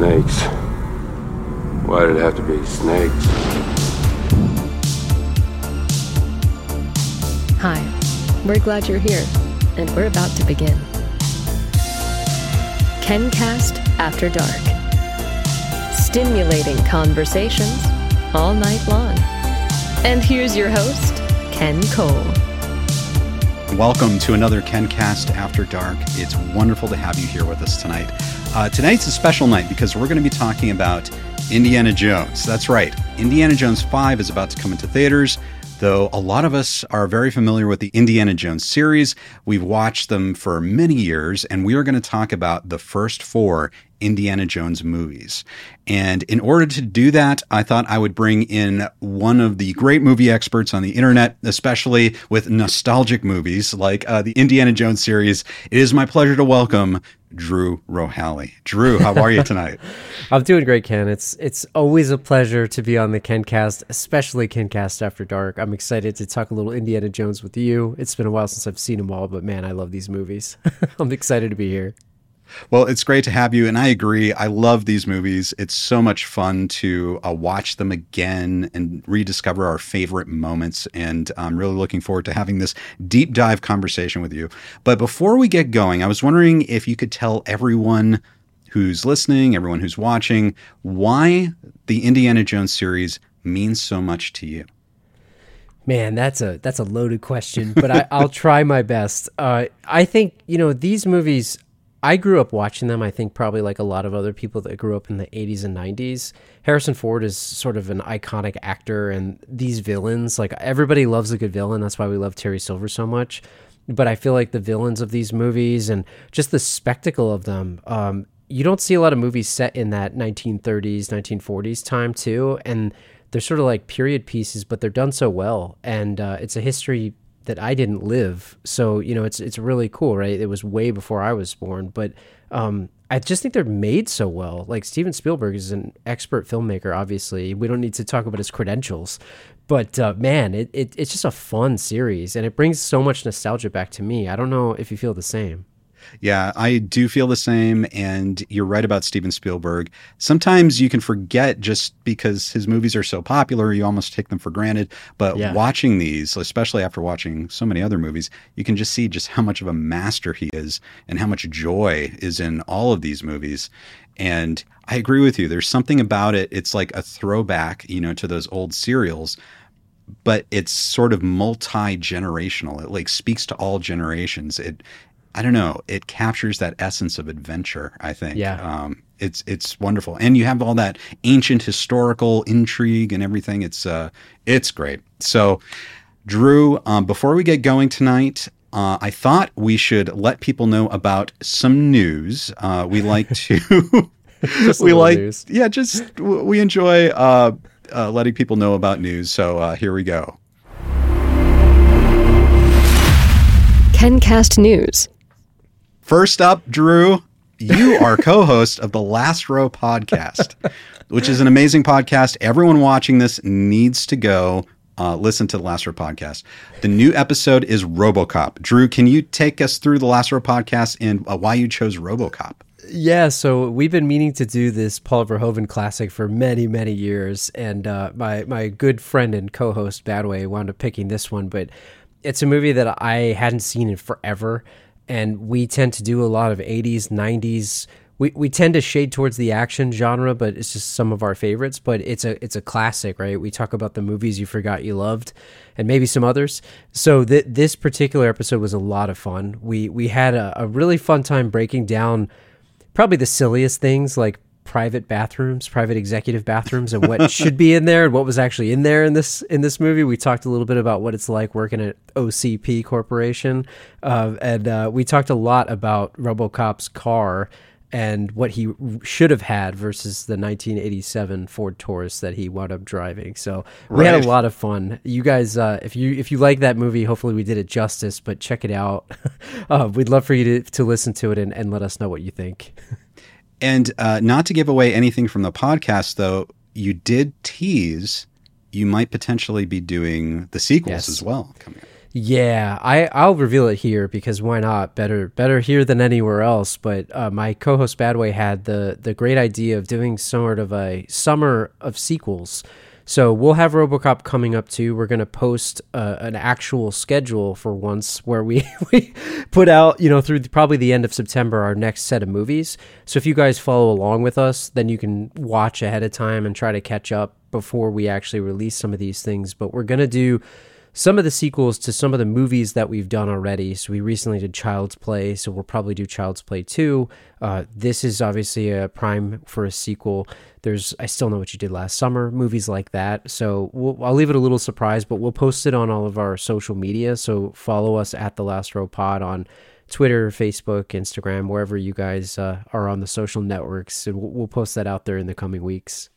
Snakes. Why did it have to be snakes? Hi, we're glad you're here, and we're about to begin. KenCast After Dark. Stimulating conversations all night long. And here's your host, Ken Cole. Welcome to another KenCast After Dark. It's wonderful to have you here with us tonight. Uh, tonight's a special night because we're going to be talking about Indiana Jones. That's right, Indiana Jones 5 is about to come into theaters. Though a lot of us are very familiar with the Indiana Jones series, we've watched them for many years, and we are going to talk about the first four Indiana Jones movies. And in order to do that, I thought I would bring in one of the great movie experts on the internet, especially with nostalgic movies like uh, the Indiana Jones series. It is my pleasure to welcome Drew Rohaly. Drew, how are you tonight? I'm doing great, Ken. It's it's always a pleasure to be on the KenCast, especially KenCast After Dark. I'm excited to talk a little Indiana Jones with you. It's been a while since I've seen them all, but man, I love these movies. I'm excited to be here. Well, it's great to have you. And I agree. I love these movies. It's so much fun to uh, watch them again and rediscover our favorite moments. And I'm really looking forward to having this deep dive conversation with you. But before we get going, I was wondering if you could tell everyone who's listening, everyone who's watching, why the Indiana Jones series means so much to you. Man, that's a that's a loaded question, but I, will try my best. Uh, I think you know these movies. I grew up watching them. I think probably like a lot of other people that grew up in the 80s and 90s. Harrison Ford is sort of an iconic actor, and these villains, like everybody loves a good villain. That's why we love Terry Silver so much. But I feel like the villains of these movies and just the spectacle of them, um, you don't see a lot of movies set in that 1930s, 1940s time, too. And they're sort of like period pieces, but they're done so well. And uh, it's a history that I didn't live. So you know, it's it's really cool, right? It was way before I was born, but um, I just think they're made so well. Like Steven Spielberg is an expert filmmaker. Obviously, we don't need to talk about his credentials, but uh, man, it, it it's just a fun series, and it brings so much nostalgia back to me. I don't know if you feel the same. Yeah, I do feel the same. And you're right about Steven Spielberg. Sometimes you can forget just because his movies are so popular, you almost take them for granted. But yeah. watching these, especially after watching so many other movies, you can just see just how much of a master he is and how much joy is in all of these movies. And I agree with you. There's something about it. It's like a throwback, you know, to those old serials but it's sort of multi generational. It like speaks to all generations. It I don't know. It captures that essence of adventure. I think. Yeah. Um, it's it's wonderful, and you have all that ancient historical intrigue and everything. It's uh, it's great. So, Drew, um, before we get going tonight, uh, I thought we should let people know about some news. Uh, we like to. we like, news. yeah, just we enjoy uh, uh, letting people know about news. So uh, here we go. KenCast News. First up, Drew, you are co host of the Last Row podcast, which is an amazing podcast. Everyone watching this needs to go uh, listen to the Last Row podcast. The new episode is Robocop. Drew, can you take us through the Last Row podcast and uh, why you chose Robocop? Yeah, so we've been meaning to do this Paul Verhoeven classic for many, many years, and uh, my my good friend and co-host Badway wound up picking this one, but it's a movie that I hadn't seen in forever and we tend to do a lot of 80s 90s we, we tend to shade towards the action genre but it's just some of our favorites. But it's a it's a classic right? We talk about the movies you forgot you loved and maybe some others. So th- this particular episode was a lot of fun. We we had a, a really fun time breaking down probably the silliest things like private bathrooms, private executive bathrooms, and what should be in there and what was actually in there in this in this movie. We talked a little bit about what it's like working at OCP Corporation, uh, and uh, we talked a lot about RoboCop's car and what he should have had versus the 1987 Ford Taurus that he wound up driving. So we right. had a lot of fun. You guys, uh, if you if you like that movie, hopefully we did it justice. But check it out. uh, we'd love for you to to listen to it and, and let us know what you think. And uh, not to give away anything from the podcast, though, you did tease you might potentially be doing the sequels yes. as well coming up. Yeah, I I'll reveal it here because why not? Better better here than anywhere else. But uh, my co-host Badway had the the great idea of doing sort of a summer of sequels. So we'll have RoboCop coming up too. We're gonna post uh, an actual schedule for once where we we put out you know through probably the end of September our next set of movies. So if you guys follow along with us, then you can watch ahead of time and try to catch up before we actually release some of these things. But we're gonna do some of the sequels to some of the movies that we've done already. So we recently did Child's Play, so we'll probably do Child's Play 2. Uh, this is obviously a prime for a sequel. There's I still know what you did last summer, movies like that. So we'll, I'll leave it a little surprise, but we'll post it on all of our social media. So follow us at the Last Row Pod on Twitter, Facebook, Instagram, wherever you guys uh, are on the social networks, and we'll, we'll post that out there in the coming weeks.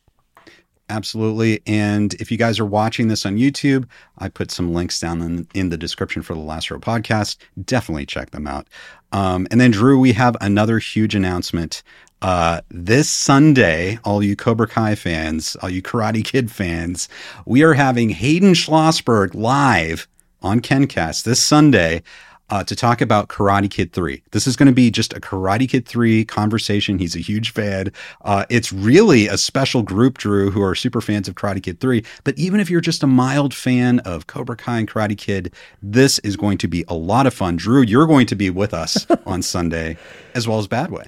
Absolutely. And if you guys are watching this on YouTube, I put some links down in, in the description for the Last Row podcast. Definitely check them out. Um, and then, Drew, we have another huge announcement. Uh, this Sunday, all you Cobra Kai fans, all you Karate Kid fans, we are having Hayden Schlossberg live on KenCast this Sunday uh, to talk about Karate Kid 3. This is going to be just a Karate Kid 3 conversation. He's a huge fan. Uh, it's really a special group, Drew, who are super fans of Karate Kid 3. But even if you're just a mild fan of Cobra Kai and Karate Kid, this is going to be a lot of fun. Drew, you're going to be with us on Sunday, as well as Badway.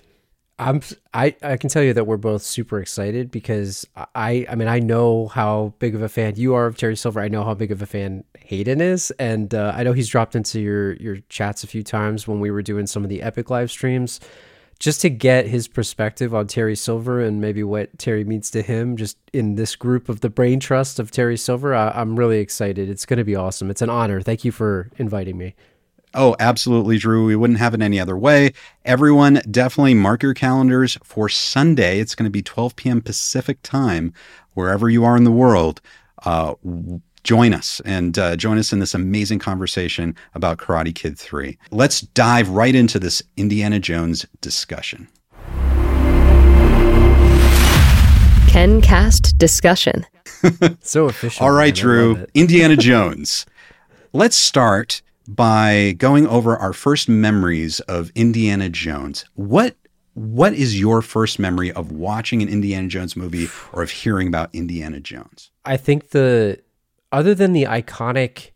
I'm I I can tell you that we're both super excited because I I mean I know how big of a fan you are of Terry Silver. I know how big of a fan Hayden is, and uh, I know he's dropped into your your chats a few times when we were doing some of the epic live streams, just to get his perspective on Terry Silver and maybe what Terry means to him. Just in this group of the brain trust of Terry Silver, I, I'm really excited. It's going to be awesome. It's an honor. Thank you for inviting me. Oh, absolutely, Drew. We wouldn't have it any other way. Everyone, definitely mark your calendars for Sunday. It's going to be 12 p.m. Pacific time, wherever you are in the world. Uh, join us and uh, join us in this amazing conversation about Karate Kid 3. Let's dive right into this Indiana Jones discussion. Ken Cast discussion. so official. All right, Drew. Indiana Jones. Let's start by going over our first memories of Indiana Jones. What what is your first memory of watching an Indiana Jones movie or of hearing about Indiana Jones? I think the other than the iconic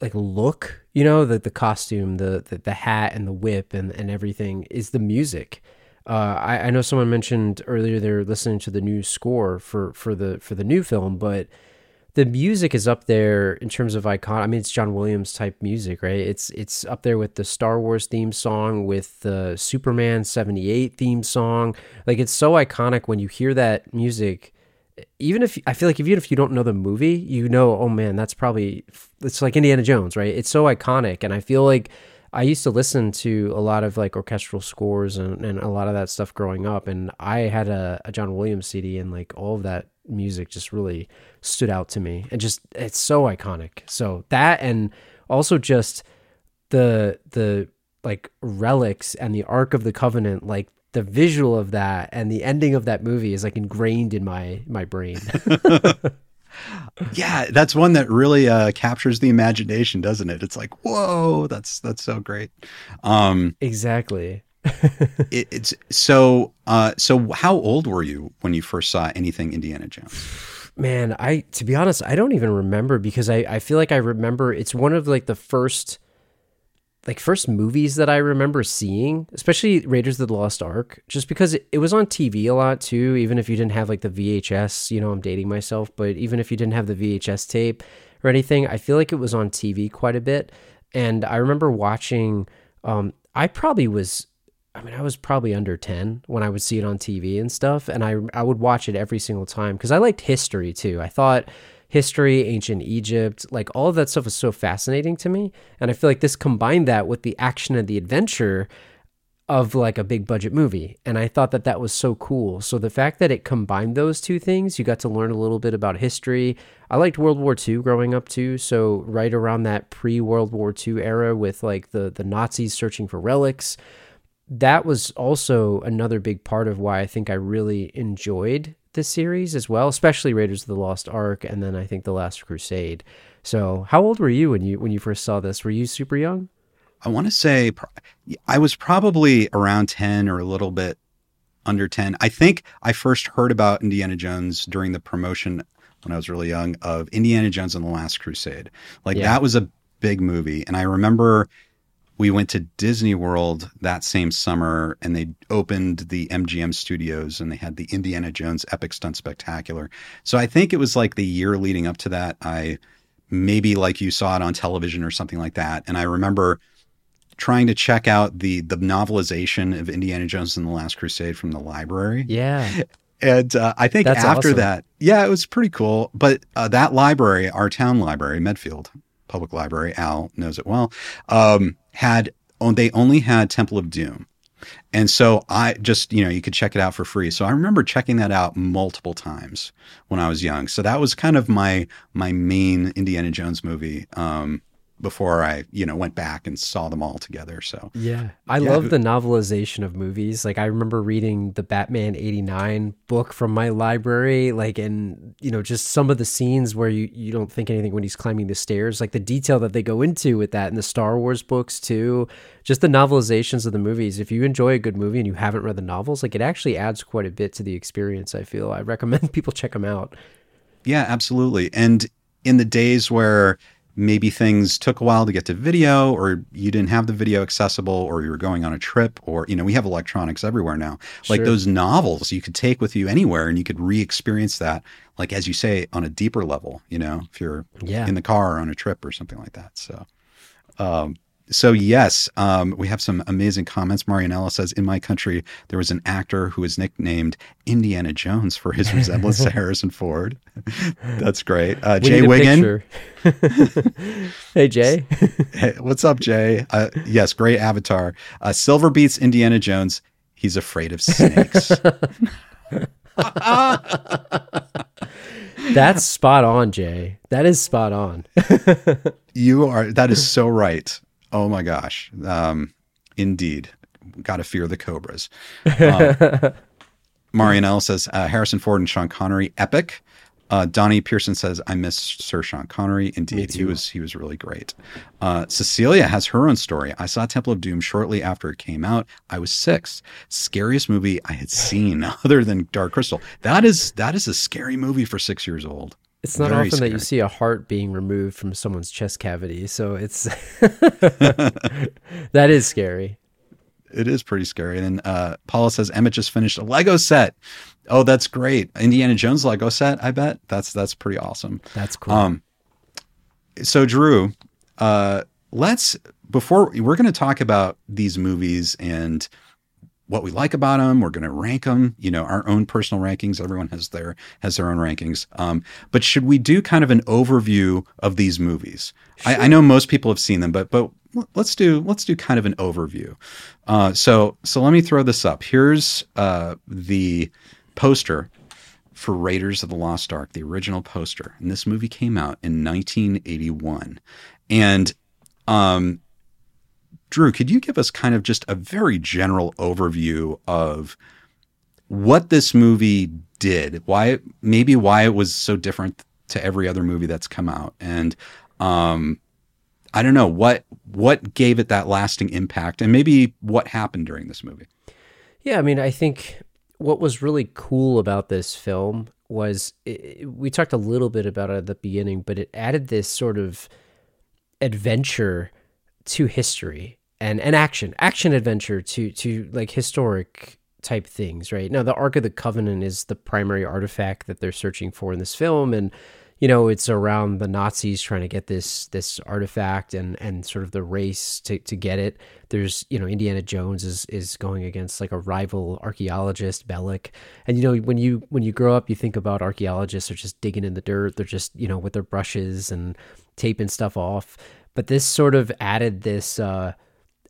like look, you know, the the costume, the the, the hat and the whip and, and everything is the music. Uh, I, I know someone mentioned earlier they're listening to the new score for, for the for the new film, but the music is up there in terms of icon. I mean, it's John Williams type music, right? It's it's up there with the Star Wars theme song, with the Superman '78 theme song. Like it's so iconic when you hear that music. Even if I feel like even if you don't know the movie, you know, oh man, that's probably it's like Indiana Jones, right? It's so iconic, and I feel like I used to listen to a lot of like orchestral scores and, and a lot of that stuff growing up, and I had a, a John Williams CD, and like all of that music just really stood out to me and just it's so iconic. So that and also just the the like relics and the ark of the covenant like the visual of that and the ending of that movie is like ingrained in my my brain. Yeah that's one that really uh, captures the imagination doesn't it? It's like whoa that's that's so great. Um exactly. it, it's so uh so how old were you when you first saw anything indiana jones man i to be honest i don't even remember because i i feel like i remember it's one of like the first like first movies that i remember seeing especially raiders of the lost ark just because it, it was on tv a lot too even if you didn't have like the vhs you know i'm dating myself but even if you didn't have the vhs tape or anything i feel like it was on tv quite a bit. And i remember watching um i probably was I mean, I was probably under 10 when I would see it on TV and stuff. And I, I would watch it every single time because I liked history too. I thought history, ancient Egypt, like all of that stuff was so fascinating to me. And I feel like this combined that with the action and the adventure of like a big budget movie. And I thought that that was so cool. So the fact that it combined those two things, you got to learn a little bit about history. I liked World War II growing up too. So right around that pre World War II era with like the, the Nazis searching for relics that was also another big part of why I think I really enjoyed this series as well, especially Raiders of the Lost Ark, and then I think The Last Crusade. So, how old were you when you when you first saw this? Were you super young? I want to say I was probably around 10 or a little bit under 10. I think I first heard about Indiana Jones during the promotion when I was really young of Indiana Jones and the Last Crusade. Like Yeah. that was a big movie. And I remember we went to Disney World that same summer and they opened the MGM studios and they had the Indiana Jones Epic Stunt Spectacular. So I think it was like the year leading up to that. I maybe like you saw it on television or something like that. And I remember trying to check out the the novelization of Indiana Jones and the Last Crusade from the library. Yeah. And uh, I think That's after awesome. that, yeah, it was pretty cool. But uh, that library, our town library, Medfield Public Library, Al knows it well, um, had they only had Temple of Doom. And so I just, you know, you could check it out for free. So I remember checking that out multiple times when I was young. So that was kind of my my main Indiana Jones movie um, before I, you know, went back and saw them all together. So Yeah. I Yeah. love the novelization of movies. Like I remember reading the Batman 89 book from my library like and you know just some of the scenes where you you don't think anything when he's climbing the stairs, like the detail that they go into with that and the Star Wars books too. Just the novelizations of the movies. If you enjoy a good movie and you haven't read the novels, like it actually adds quite a bit to the experience, I feel. I recommend people check them out. Yeah, absolutely. And in the days where maybe things took a while to get to video or you didn't have the video accessible or you were going on a trip or you know we have electronics everywhere now. Like those novels you could take with you anywhere and you could re-experience that like as you say on a deeper level you know if you're Yeah. in the car or on a trip or something like that. So um so yes, um, we have some amazing comments. Marianella says, "In my country, there was an actor who was nicknamed Indiana Jones for his resemblance to Harrison Ford." That's great. Uh, Jay Wiggin, hey Jay. Hey, what's up, Jay? Uh, yes, great avatar. Uh, Silver beats Indiana Jones. He's afraid of snakes. That's spot on, Jay. That is spot on. you are. That is so right. Oh my gosh. Um, indeed. Got to fear the cobras. Um, Marianelle says uh, Harrison Ford and Sean Connery, epic. Uh, Donnie Pearson says I miss Sir Sean Connery. Indeed, he was he was really great. Uh, Cecilia has her own story. I saw Temple of Doom shortly after it came out. I was six. Scariest movie I had seen, other than Dark Crystal. That is that is a scary movie for six years old. It's not Very often that you see a heart being removed from someone's chest cavity, so it's that is scary. It is pretty scary. And uh, Paula says Emmett just finished a Lego set. Oh, that's great. Indiana Jones Lego set. I bet that's that's pretty awesome. That's cool. Um, so Drew, uh, let's before we're going to talk about these movies and what we like about them. We're going to rank them. You know, our own personal rankings. Everyone has their has their own rankings. Um, but should we do kind of an overview of these movies? I, I know most people have seen them, but but let's do let's do kind of an overview. Uh, so so let me throw this up. Here's uh, the poster for Raiders of the Lost Ark, the original poster. And this movie came out in 1981. And um, Drew, could you give us kind of just a very general overview of what this movie did? Why maybe why it was so different to every other movie that's come out, and um, I don't know what what gave it that lasting impact, and maybe what happened during this movie. Yeah, I mean, I think what was really cool about this film was it, we talked a little bit about it at the beginning, but it added this sort of adventure to history and and action, action adventure to to like historic type things, right? Now, the Ark of the Covenant is the primary artifact that they're searching for in this film, and you know it's around the Nazis trying to get this this artifact and and sort of the race to to get it. There's you know Indiana Jones is is going against like a rival archaeologist Belloq, and you know when you when you grow up you think about archaeologists are just digging in the dirt, they're just you know with their brushes and taping stuff off, but this sort of added this. uh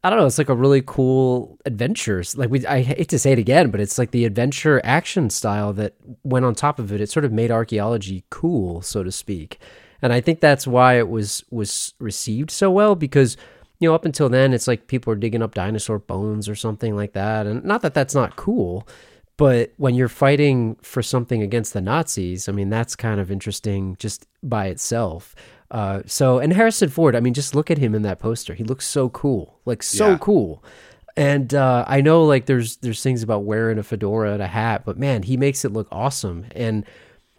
I don't know. It's like a really cool adventure. Like we, I hate to say it again, but it's like the adventure action style that went on top of it. It sort of made archaeology cool, so to speak. And I think that's why it was was received so well because you know, up until then, it's like people are digging up dinosaur bones or something like that. And not that that's not cool, but when you're fighting for something against the Nazis, I mean, that's kind of interesting just by itself. Uh, so, and Harrison Ford, I mean, just look at him in that poster. He looks so cool, like so Yeah. cool. And uh, I know like there's there's things about wearing a fedora and a hat, but man, he makes it look awesome. And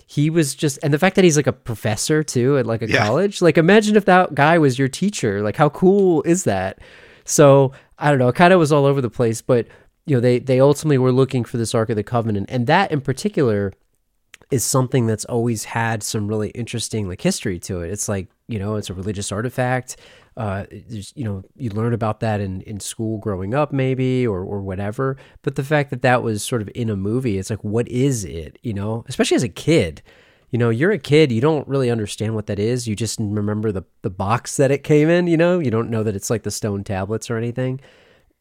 he was just and the fact that he's like a professor too at like a Yeah. college like imagine if that guy was your teacher like how cool is that so i don't know it kind of was all over the place but you know they they ultimately were looking for this ark of the covenant and that in particular is something that's always had some really interesting like history to it. It's like you know it's a religious artifact uh you know you learn about that in in school growing up maybe or or whatever. But the fact that that was sort of in a movie it's like what is it you know? Especially as a kid. You know you're a kid you don't really understand what that is. You just remember the the box that it came in you know? You don't know that it's like the stone tablets or anything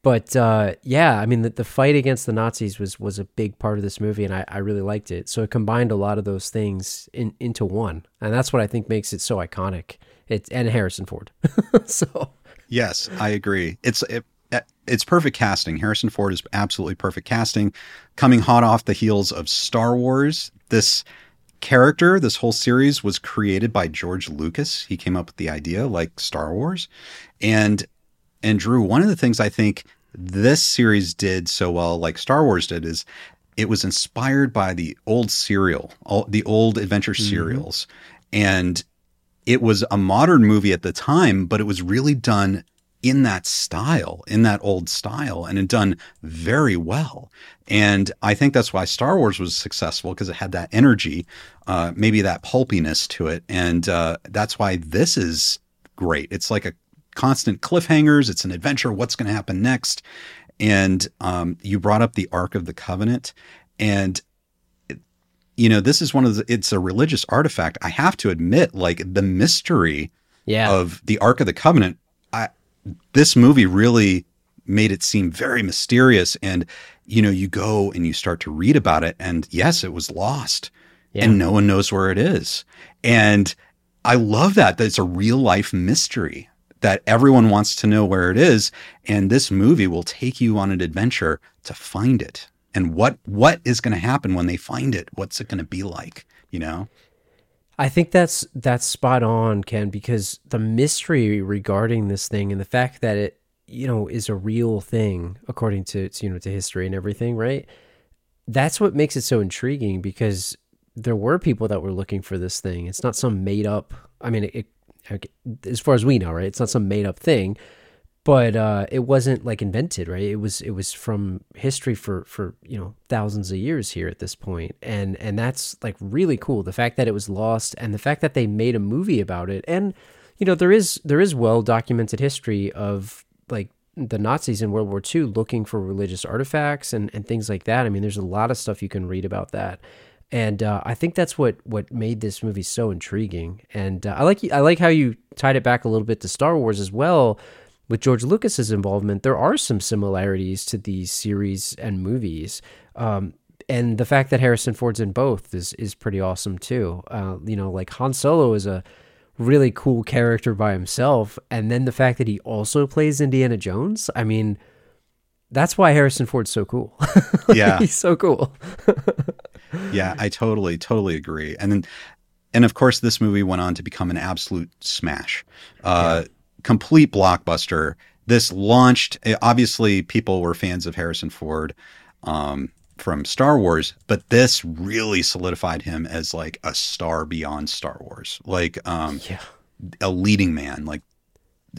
but uh, yeah, I mean, the, the fight against the Nazis was was a big part of this movie, and I, I really liked it. So it combined a lot of those things in, into one, and that's what I think makes it so iconic. It and Harrison Ford. so Yes, I agree. It's it, it's perfect casting. Harrison Ford is absolutely perfect casting. Coming hot off the heels of Star Wars, this character, this whole series was created by George Lucas. He came up with the idea like Star Wars. And and Drew, one of the things I think this series did so well like Star Wars did is it was inspired by the old serial, all, the old adventure serials. And it was a modern movie at the time, but it was really done in that style, in that old style, and it done very well. And I think that's why Star Wars was successful because it had that energy, uh, maybe that pulpiness to it, and uh, that's why this is great. It's like a constant cliffhangers. It's an adventure. What's going to happen next? And um, you brought up the Ark of the Covenant, and you know this is one of the. It's a religious artifact. I have to admit, like the mystery yeah, of the Ark of the Covenant, I this movie really made it seem very mysterious and you know you go and you start to read about it and yes it was lost Yeah. and no one knows where it is and i love that that it's a real life mystery that everyone wants to know where it is and this movie will take you on an adventure to find it and what what is going to happen when they find it what's it going to be like you know I think that's that's spot on, Ken, because the mystery regarding this thing and the fact that it, you know, is a real thing according to, to you know to history and everything, right? That's what makes it so intriguing because there were people that were looking for this thing. It's not some made up. I mean, it, it as far as we know, right? It's not some made up thing, but uh, it wasn't like invented, right? It was it was from history for for you know thousands of years here at this point, and and that's like really cool. The fact that it was lost, and the fact that they made a movie about it, and you know there is there is well documented history of like the Nazis in World War II looking for religious artifacts and and things like that. I mean, there's a lot of stuff you can read about that. And uh, I think that's what, what made this movie so intriguing. And uh, I like I like how you tied it back a little bit to Star Wars as well, with George Lucas's involvement, there are some similarities to these series and movies. Um, and the fact that Harrison Ford's in both is is pretty awesome too. Uh, you know, like Han Solo is a really cool character by himself, and then the fact that he also plays Indiana Jones. I mean, that's why Harrison Ford's so cool. Yeah. he's so cool. yeah, I totally, totally agree. And then, and of course, this movie went on to become an absolute smash, uh, complete blockbuster. This launched. eh, Obviously, people were fans of Harrison Ford um, from Star Wars, but this really solidified him as like a star beyond Star Wars, like um, Yeah. a leading man. Like,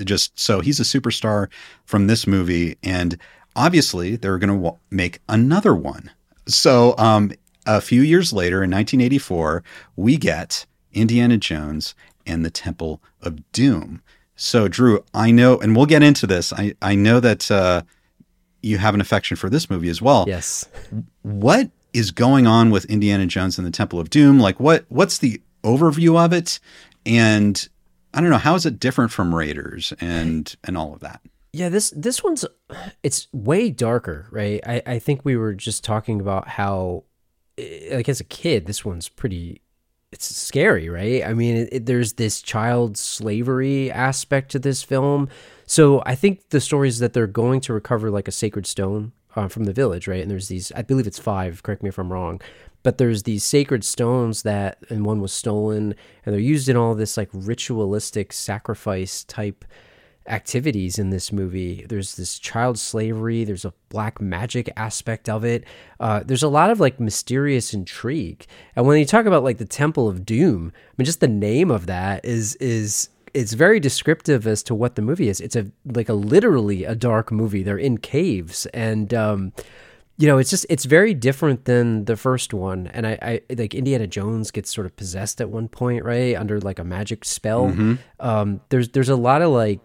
just so he's a superstar from this movie, and obviously they're going to w- make another one. So, um, a few years later, in 1984, we get Indiana Jones and the Temple of Doom. So, Drew, I know, and we'll get into this. I, I know that uh, you have an affection for this movie as well. Yes. What is going on with Indiana Jones and the Temple of Doom? Like, what what's the overview of it? And I don't know, how is it different from Raiders and and all of that? Yeah, this this one's it's way darker, right? I I think we were just talking about how like as a kid this one's pretty it's scary, right? I mean, it, it, there's this child slavery aspect to this film. So I think the story is that they're going to recover like a sacred stone uh, from the village, right? And there's these, I believe it's five. Correct me if I'm wrong, but there's these sacred stones that, and one was stolen, and they're used in all this like ritualistic sacrifice type activities in this movie. There's this child slavery. There's a black magic aspect of it. Uh, there's a lot of like mysterious intrigue. And when you talk about like the Temple of Doom, I mean, just the name of that is is it's very descriptive as to what the movie is. It's a like a literally a dark movie. They're in caves and. Um, you know, it's just it's very different than the first one, and I, I like Indiana Jones gets sort of possessed at one point, right, under like a magic spell. Mm-hmm. Um, there's there's a lot of like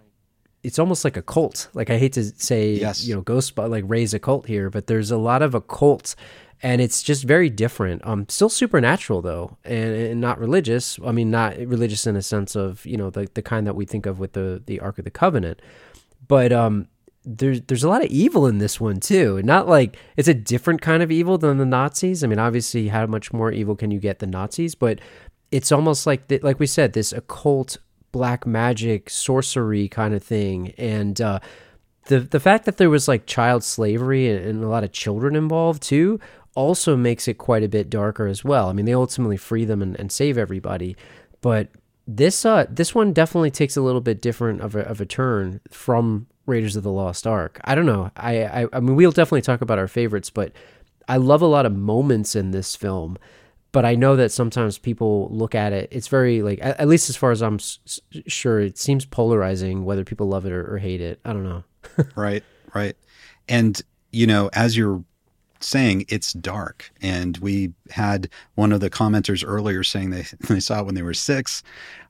it's almost like a cult. Like I hate to say, yes. you know, ghost but like raise a cult here, but there's a lot of a cult, and it's just very different. Um, still supernatural though, and, and, not religious. I mean, not religious in a sense of you know the the kind that we think of with the the Ark of the Covenant, but um, there's there's a lot of evil in this one too. Not like it's a different kind of evil than the Nazis. I mean, obviously, how much more evil can you get than Nazis? But it's almost like the, like we said, this occult black magic sorcery kind of thing and uh, the the fact that there was like child slavery and, and, a lot of children involved too also makes it quite a bit darker as well. I mean, they ultimately free them and, and save everybody, but this uh this one definitely takes a little bit different of a of a turn from Raiders of the Lost Ark. I don't know. I I, I mean, we'll definitely talk about our favorites, but I love a lot of moments in this film but I know that sometimes people look at it. It's very like at, at least as far as I'm s- sure, it seems polarizing whether people love it or, or hate it. I don't know. right, right, and you know, as you're saying, it's dark, and we had one of the commenters earlier saying they they saw it when they were six,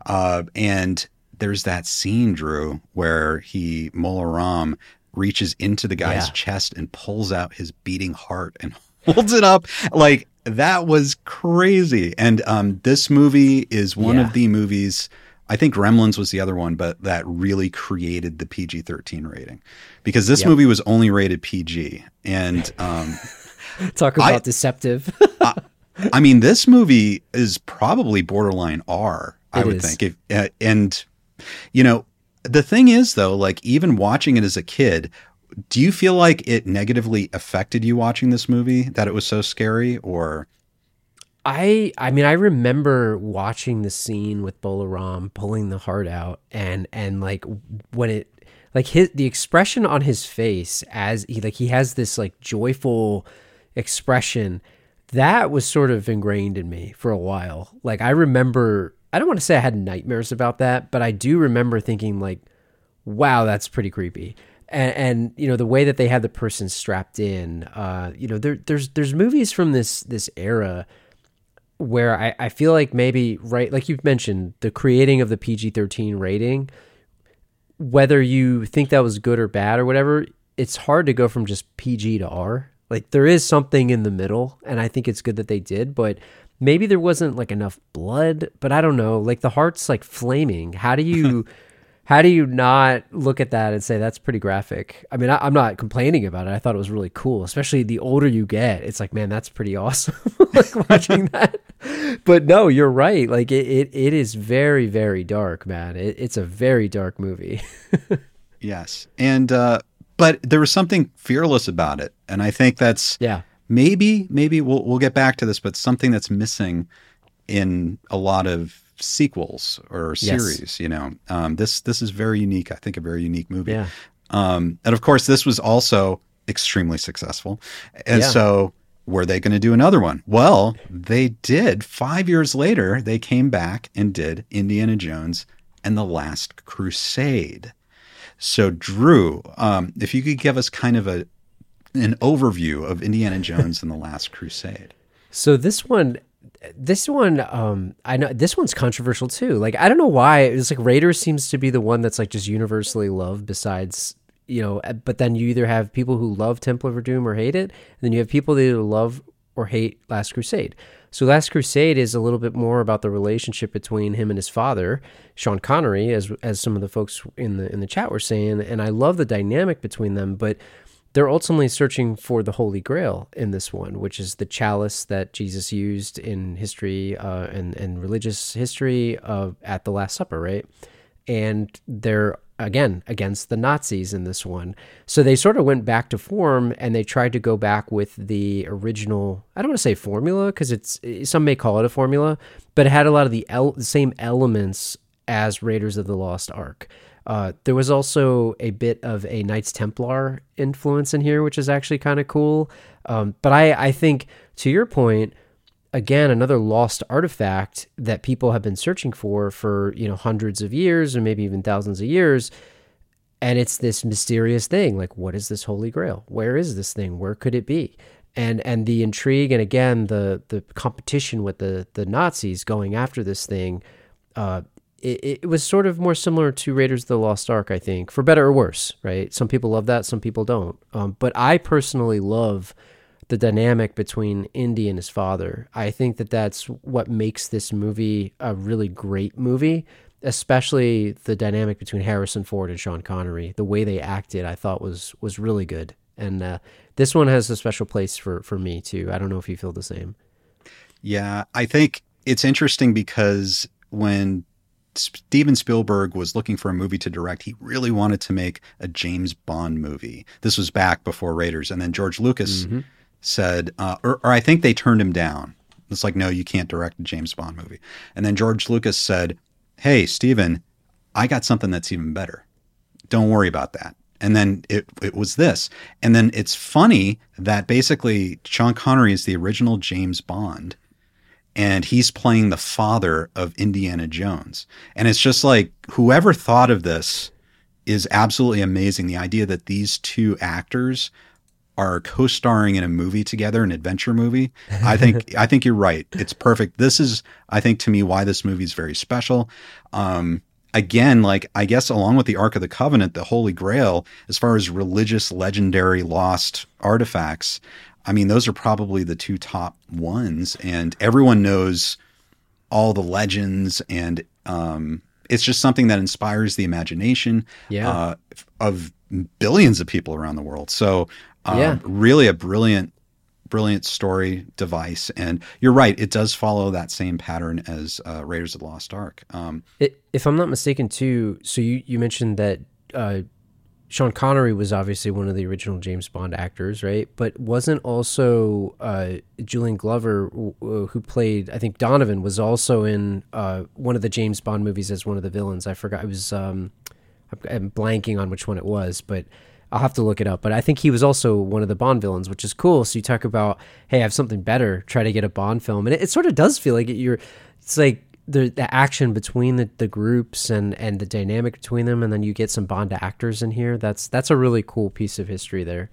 uh, and there's that scene, Drew, where he Mola Ram reaches into the guy's yeah. chest and pulls out his beating heart and holds it up like that was crazy. And um, this movie is one yeah. of the movies. I think Gremlins was the other one, but that really created the PG 13 rating because this yep. movie was only rated PG. And um, talk about I, deceptive. I, I, mean, this movie is probably borderline R, I it would is. think. If, uh, and, you know, the thing is, though, like even watching it as a kid, do you feel like it negatively affected you watching this movie that it was so scary or I I mean I remember watching the scene with Mola Ram pulling the heart out and and like when it like his the expression on his face as he like he has this like joyful expression that was sort of ingrained in me for a while. Like I remember I don't want to say I had nightmares about that, but I do remember thinking like wow, that's pretty creepy and, and, you know the way that they had the person strapped in uh you know there there's there's movies from this this era where I, I feel like maybe right like you've mentioned the creating of the PG-13 rating whether you think that was good or bad or whatever it's hard to go from just PG to R. Like there is something in the middle and I think it's good that they did but maybe there wasn't like enough blood but I don't know. Like the heart's like flaming. How do you how do you not look at that and say that's pretty graphic? I mean, I, am not complaining about it. I thought it was really cool, especially the older you get. It's like, man, that's pretty awesome. like watching that. But no, you're right. Like it, it, it is very, very dark, man. It, it's a very dark movie. yes, and uh, but there was something fearless about it, and I think that's yeah. Maybe, maybe we'll we'll get back to this, but something that's missing in a lot of sequels or series. Yes. You know, um, this this is very unique. I think a very unique movie. Yeah. Um, and of course, this was also extremely successful. And yeah. so, were they going to do another one? Well, they did. Five years later, they came back and did Indiana Jones and the Last Crusade. So, Drew, um, if you could give us kind of a an overview of Indiana Jones and the Last Crusade. So this one this one um i know this one's controversial too. Like i don't know why. It's like raiders seems to be the one that's like just universally loved besides you know eh, but then you either have people who love temple of doom or hate it and then you have people that either love or hate last crusade. So last crusade is a little bit more about the relationship between him and his father sean connery as as some of the folks in the in the chat were saying and i love the dynamic between them but they're ultimately searching for the Holy Grail in this one, which is the chalice that Jesus used in history uh, and and religious history of at the Last Supper, right? And they're again against the Nazis in this one. So they sort of went back to form and they tried to go back with the original. I don't want to say formula because it's some may call it a formula, but it had a lot of the, el- the same elements as Raiders of the Lost Ark. Uh, there was also a bit of a Knights Templar influence in here, which is actually kind of cool. Um, but I, I think, to your point, again, another lost artifact that people have been searching for for you know hundreds of years or maybe even thousands of years. And it's this mysterious thing, like what is this Holy Grail? Where is this thing? Where could it be? And and the intrigue and again the the competition with the the Nazis going after this thing. Uh, it, it was sort of more similar to Raiders of the Lost Ark, I think, for better or worse, right? Some people love that, some people don't. Um, but I personally love the dynamic between Indy and his father. I think that that's what makes this movie a really great movie, especially the dynamic between Harrison Ford and Sean Connery. The way they acted, I thought was was really good, and uh, this one has a special place for for me too. I don't know if you feel the same. Yeah, I think it's interesting because when Steven Spielberg was looking for a movie to direct. He really wanted to make a James Bond movie. This was back before Raiders. And then George Lucas mm-hmm. said, uh, or, or I think they turned him down. It's like, no, you can't direct a James Bond movie. And then George Lucas said, hey, Steven, I got something that's even better. Don't worry about that. And then it, it was this. And then it's funny that basically Sean Connery is the original James Bond and he's playing the father of Indiana Jones. And it's just like whoever thought of this is absolutely amazing. The idea that these two actors are co-starring in a movie together, an adventure movie. I think I think you're right. It's perfect. This is I think to me why this movie is very special. Um, again, like I guess along with the Ark of the Covenant, the Holy Grail, as far as religious legendary lost artifacts, I mean, those are probably the two top ones, and everyone knows all the legends, and um, it's just something that inspires the imagination yeah. uh, of billions of people around the world. So, um, yeah. really a brilliant, brilliant story device. And you're right, it does follow that same pattern as uh, Raiders of the Lost Ark. Um, it, if I'm not mistaken, too. So you you mentioned that. Uh, Sean Connery was obviously one of the original James Bond actors, right? But wasn't also uh, Julian Glover, who played, I think Donovan, was also in uh, one of the James Bond movies as one of the villains. I forgot. It was, um, I'm blanking on which one it was, but I'll have to look it up. But I think he was also one of the Bond villains, which is cool. So you talk about, hey, I have something better, try to get a Bond film. And it, it sort of does feel like it, you're, it's like, the the action between the, the groups and and the dynamic between them and then you get some bond actors in here that's that's a really cool piece of history there.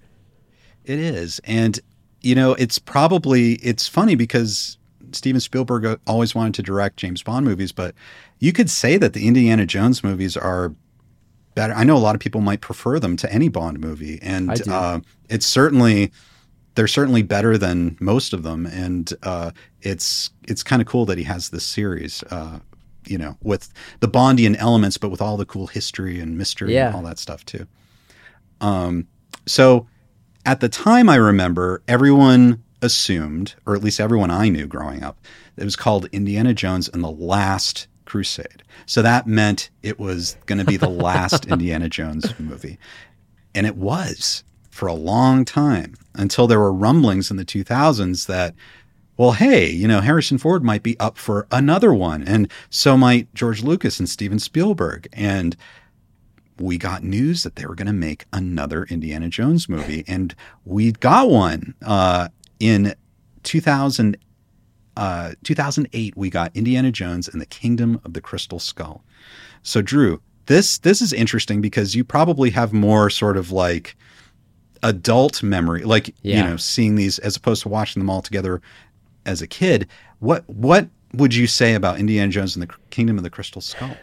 It is and you know it's probably it's funny because steven spielberg always wanted to direct james bond movies but you could say that the indiana jones movies are better. I know a lot of people might prefer them to any bond movie and uh, it's certainly they're certainly better than most of them, and uh, it's it's kind of cool that he has this series. Uh, you know, with the Bondian elements, but with all the cool history and mystery yeah. and all that stuff too. Um, so at the time, I remember everyone assumed, or at least everyone I knew growing up, it was called Indiana Jones and the Last Crusade. So that meant it was going to be the last Indiana Jones movie. And it was for a long time until there were rumblings in the 2000s that, well, hey, you know, Harrison Ford might be up for another one. And so might George Lucas and Steven Spielberg. And we got news that they were going to make another Indiana Jones movie. And we got one uh, in 2000, uh, 2008. We got Indiana Jones and the Kingdom of the Crystal Skull. So, Drew, this this is interesting because you probably have more sort of like adult memory, like yeah. you know, seeing these as opposed to watching them all together as a kid. What what would you say about Indiana Jones and the Kingdom of the Crystal Skull?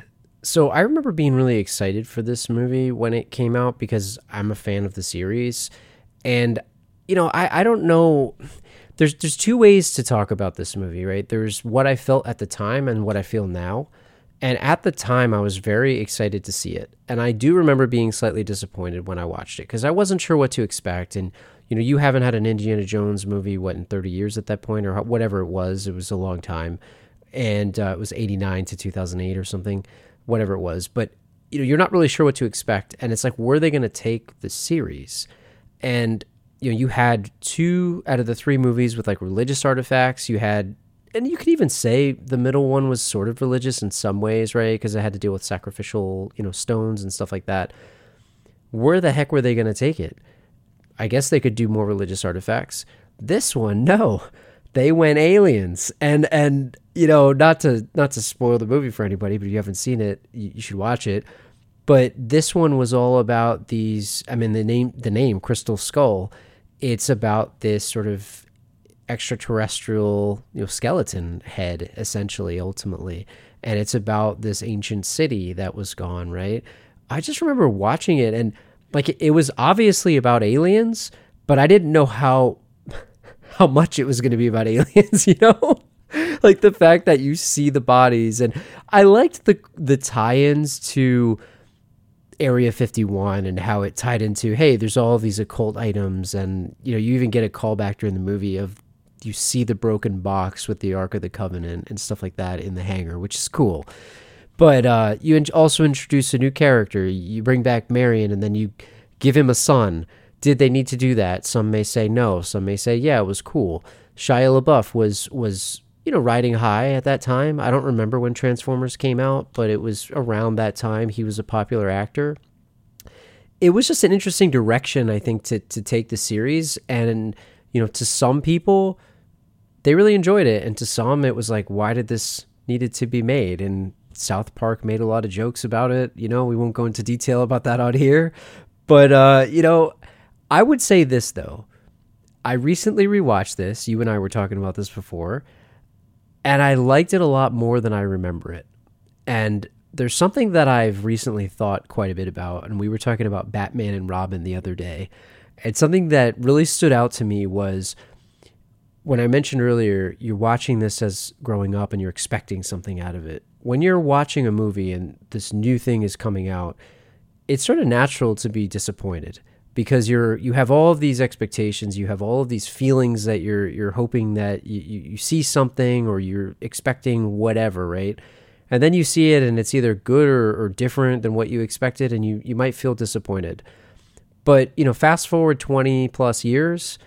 So I remember being really excited for this movie when it came out because I'm a fan of the series, and you know, I I don't know. There's there's two ways to talk about this movie, right? There's what I felt at the time and what I feel now. And at the time, I was very excited to see it. And I do remember being slightly disappointed when I watched it because I wasn't sure what to expect. And, you know, you haven't had an Indiana Jones movie, what, in 30 years at that point or whatever it was. It was a long time. And uh, it was 89 to 2008 or something, whatever it was. But, you know, you're not really sure what to expect. And it's like, where are they going to take the series? And, you know, you had two out of the three movies with like religious artifacts. You had and you could even say the middle one was sort of religious in some ways, right? Because it had to deal with sacrificial, you know, stones and stuff like that. Where the heck were they going to take it? I guess they could do more religious artifacts. This one, no, they went aliens, and and you know, not to not to spoil the movie for anybody, but if you haven't seen it, you, you should watch it. But this one was all about these. I mean, the name the name Crystal Skull. It's about this sort of extraterrestrial you know skeleton head essentially ultimately and it's about this ancient city that was gone right i just remember watching it and like it was obviously about aliens but i didn't know how how much it was going to be about aliens you know like the fact that you see the bodies and i liked the the tie-ins to Area 51 and how it tied into, hey, there's all these occult items. And, you know, you even get a callback during the movie of you see the broken box with the Ark of the Covenant and stuff like that in the hangar, which is cool. But uh, you also introduce a new character. You bring back Marion, and then you give him a son. Did they need to do that? Some may say no. Some may say yeah, it was cool. Shia LaBeouf was was you know riding high at that time. I don't remember when Transformers came out, but it was around that time. He was a popular actor. It was just an interesting direction, I think, to to take the series, and you know, to some people they really enjoyed it. And to some, it was like, why did this needed to be made? And South Park made a lot of jokes about it. You know, we won't go into detail about that out here. But, uh, you know, I would say this, though. I recently rewatched this. You and I were talking about this before. And I liked it a lot more than I remember it. And there's something that I've recently thought quite a bit about. And we were talking about Batman and Robin the other day. And something that really stood out to me was when I mentioned earlier, you're watching this as growing up and you're expecting something out of it. When you're watching a movie and this new thing is coming out, it's sort of natural to be disappointed because you're you have all of these expectations, you have all of these feelings that you're you're hoping that you, you see something or you're expecting whatever, right? And then you see it and it's either good or, or different than what you expected and you, you might feel disappointed. But, you know, fast forward 20 plus years,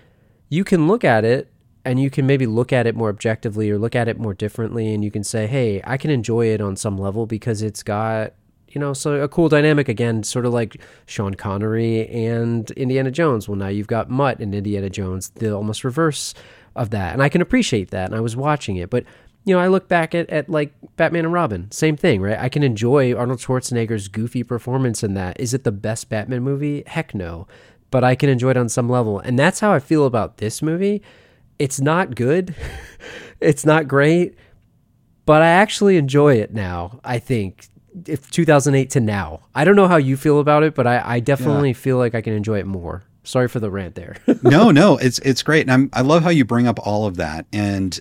you can look at it and you can maybe look at it more objectively or look at it more differently and you can say hey i can enjoy it on some level because it's got you know so a cool dynamic again sort of like sean connery and indiana jones. Well now you've got mutt and indiana jones the almost reverse of that and i can appreciate that and i was watching it but you know i look back at, at like batman and robin same thing right? I can enjoy arnold schwarzenegger's goofy performance in that. Is it the best batman movie? Heck no but i can enjoy it on some level and that's how i feel about this movie it's not good. it's not great, but I actually enjoy it now. I think if 2008 to now. I don't know how you feel about it, but I, I definitely yeah. feel like I can enjoy it more. Sorry for the rant there. no, no, it's it's great, and I'm, I love how you bring up all of that. And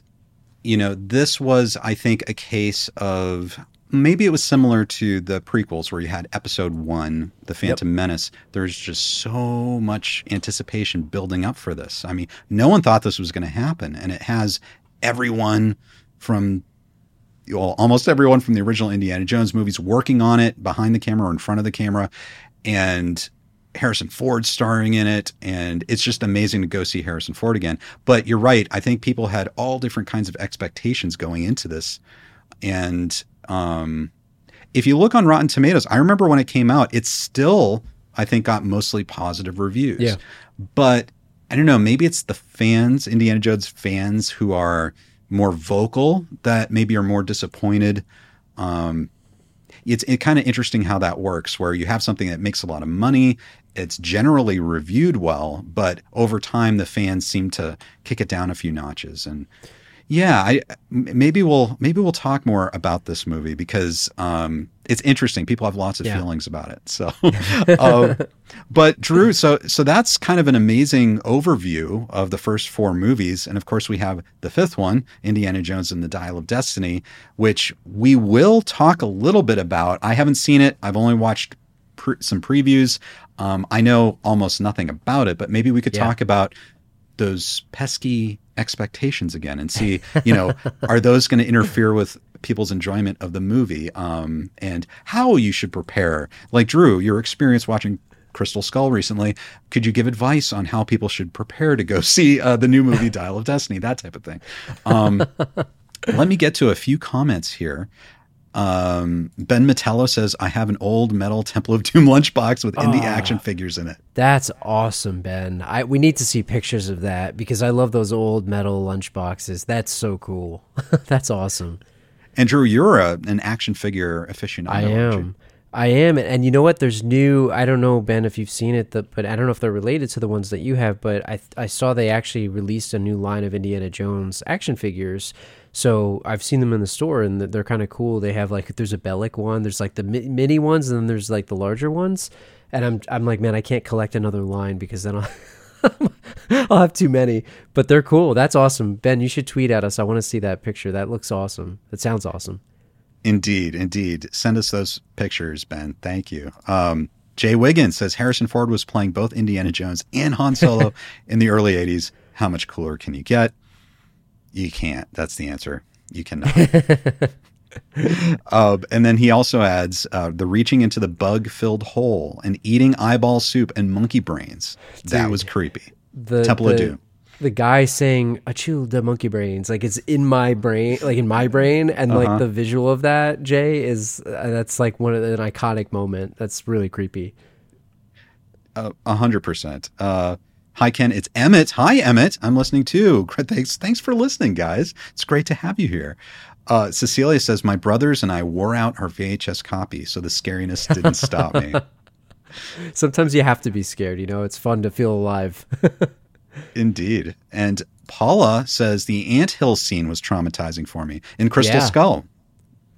you know, this was, I think, a case of maybe it was similar to the prequels where you had episode one, The Phantom yep. Menace. There's just so much anticipation building up for this. I mean, no one thought this was going to happen, and it has everyone from well, almost everyone from the original Indiana Jones movies working on it behind the camera or in front of the camera, and Harrison Ford starring in it, and it's just amazing to go see Harrison Ford again. But you're right; I think people had all different kinds of expectations going into this, and um, if you look on Rotten Tomatoes, I remember when it came out, it still, I think, got mostly positive reviews. Yeah. But I don't know, maybe it's the fans, Indiana Jones fans, who are more vocal that maybe are more disappointed. Um, it's it kind of interesting how that works, where you have something that makes a lot of money. It's generally reviewed well, but over time, the fans seem to kick it down a few notches. And yeah, I maybe we'll maybe we'll talk more about this movie because um, it's interesting. People have lots of Yeah. feelings about it. So, um, but Drew, so so that's kind of an amazing overview of the first four movies, and of course we have the fifth one, Indiana Jones and the Dial of Destiny, which we will talk a little bit about. I haven't seen it. I've only watched pre- some previews. Um, I know almost nothing about it, but maybe we could Yeah. talk about those pesky expectations again and see, you know, are those going to interfere with people's enjoyment of the movie um, and how you should prepare? Like, Drew, your experience watching Crystal Skull recently, could you give advice on how people should prepare to go see uh, the new movie Dial of Destiny, that type of thing? Um, let me get to a few comments here. Um, ben Metello says, I have an old metal Temple of Doom lunchbox with indie action figures in it. That's awesome, Ben. I we need to see pictures of that because I love those old metal lunchboxes. That's so cool. That's awesome. And Drew, you're a, an action figure aficionado. I am. I am. And you know what? There's new, I don't know, Ben, if you've seen it, the, but I don't know if they're related to the ones that you have, but I, I saw they actually released a new line of Indiana Jones action figures. So I've seen them in the store and they're kind of cool. They have like, there's a Belloq one, there's like the mini ones, and then there's like the larger ones. And I'm, I'm like, man, I can't collect another line because then I'll, I'll have too many. But they're cool. That's awesome. Ben, you should tweet at us. I want to see that picture. That looks awesome. That sounds awesome. Indeed, indeed. Send us those pictures, Ben. Thank you. Um, Jay Wiggins says Harrison Ford was playing both Indiana Jones and Han Solo in the early 80s. How much cooler can you get? You can't. That's the answer. You cannot. uh, and then he also adds uh, the reaching into the bug filled hole and eating eyeball soup and monkey brains. That was creepy. the Temple the, of Doom. The guy saying "achoo the monkey brains" like it's in my brain, like in my brain, and Uh-huh. like the visual of that Jay is uh, that's like one of the, an iconic moment. That's really creepy. A hundred percent. Hi Ken, it's Emmett. Hi Emmett, I'm listening too. Thanks, thanks for listening, guys. It's great to have you here. Uh, Cecilia says my brothers and I wore out our VHS copy, so the scariness didn't stop me. Sometimes you have to be scared. You know, it's fun to feel alive. Indeed. And Paula says the anthill scene was traumatizing for me in Crystal Yeah. Skull.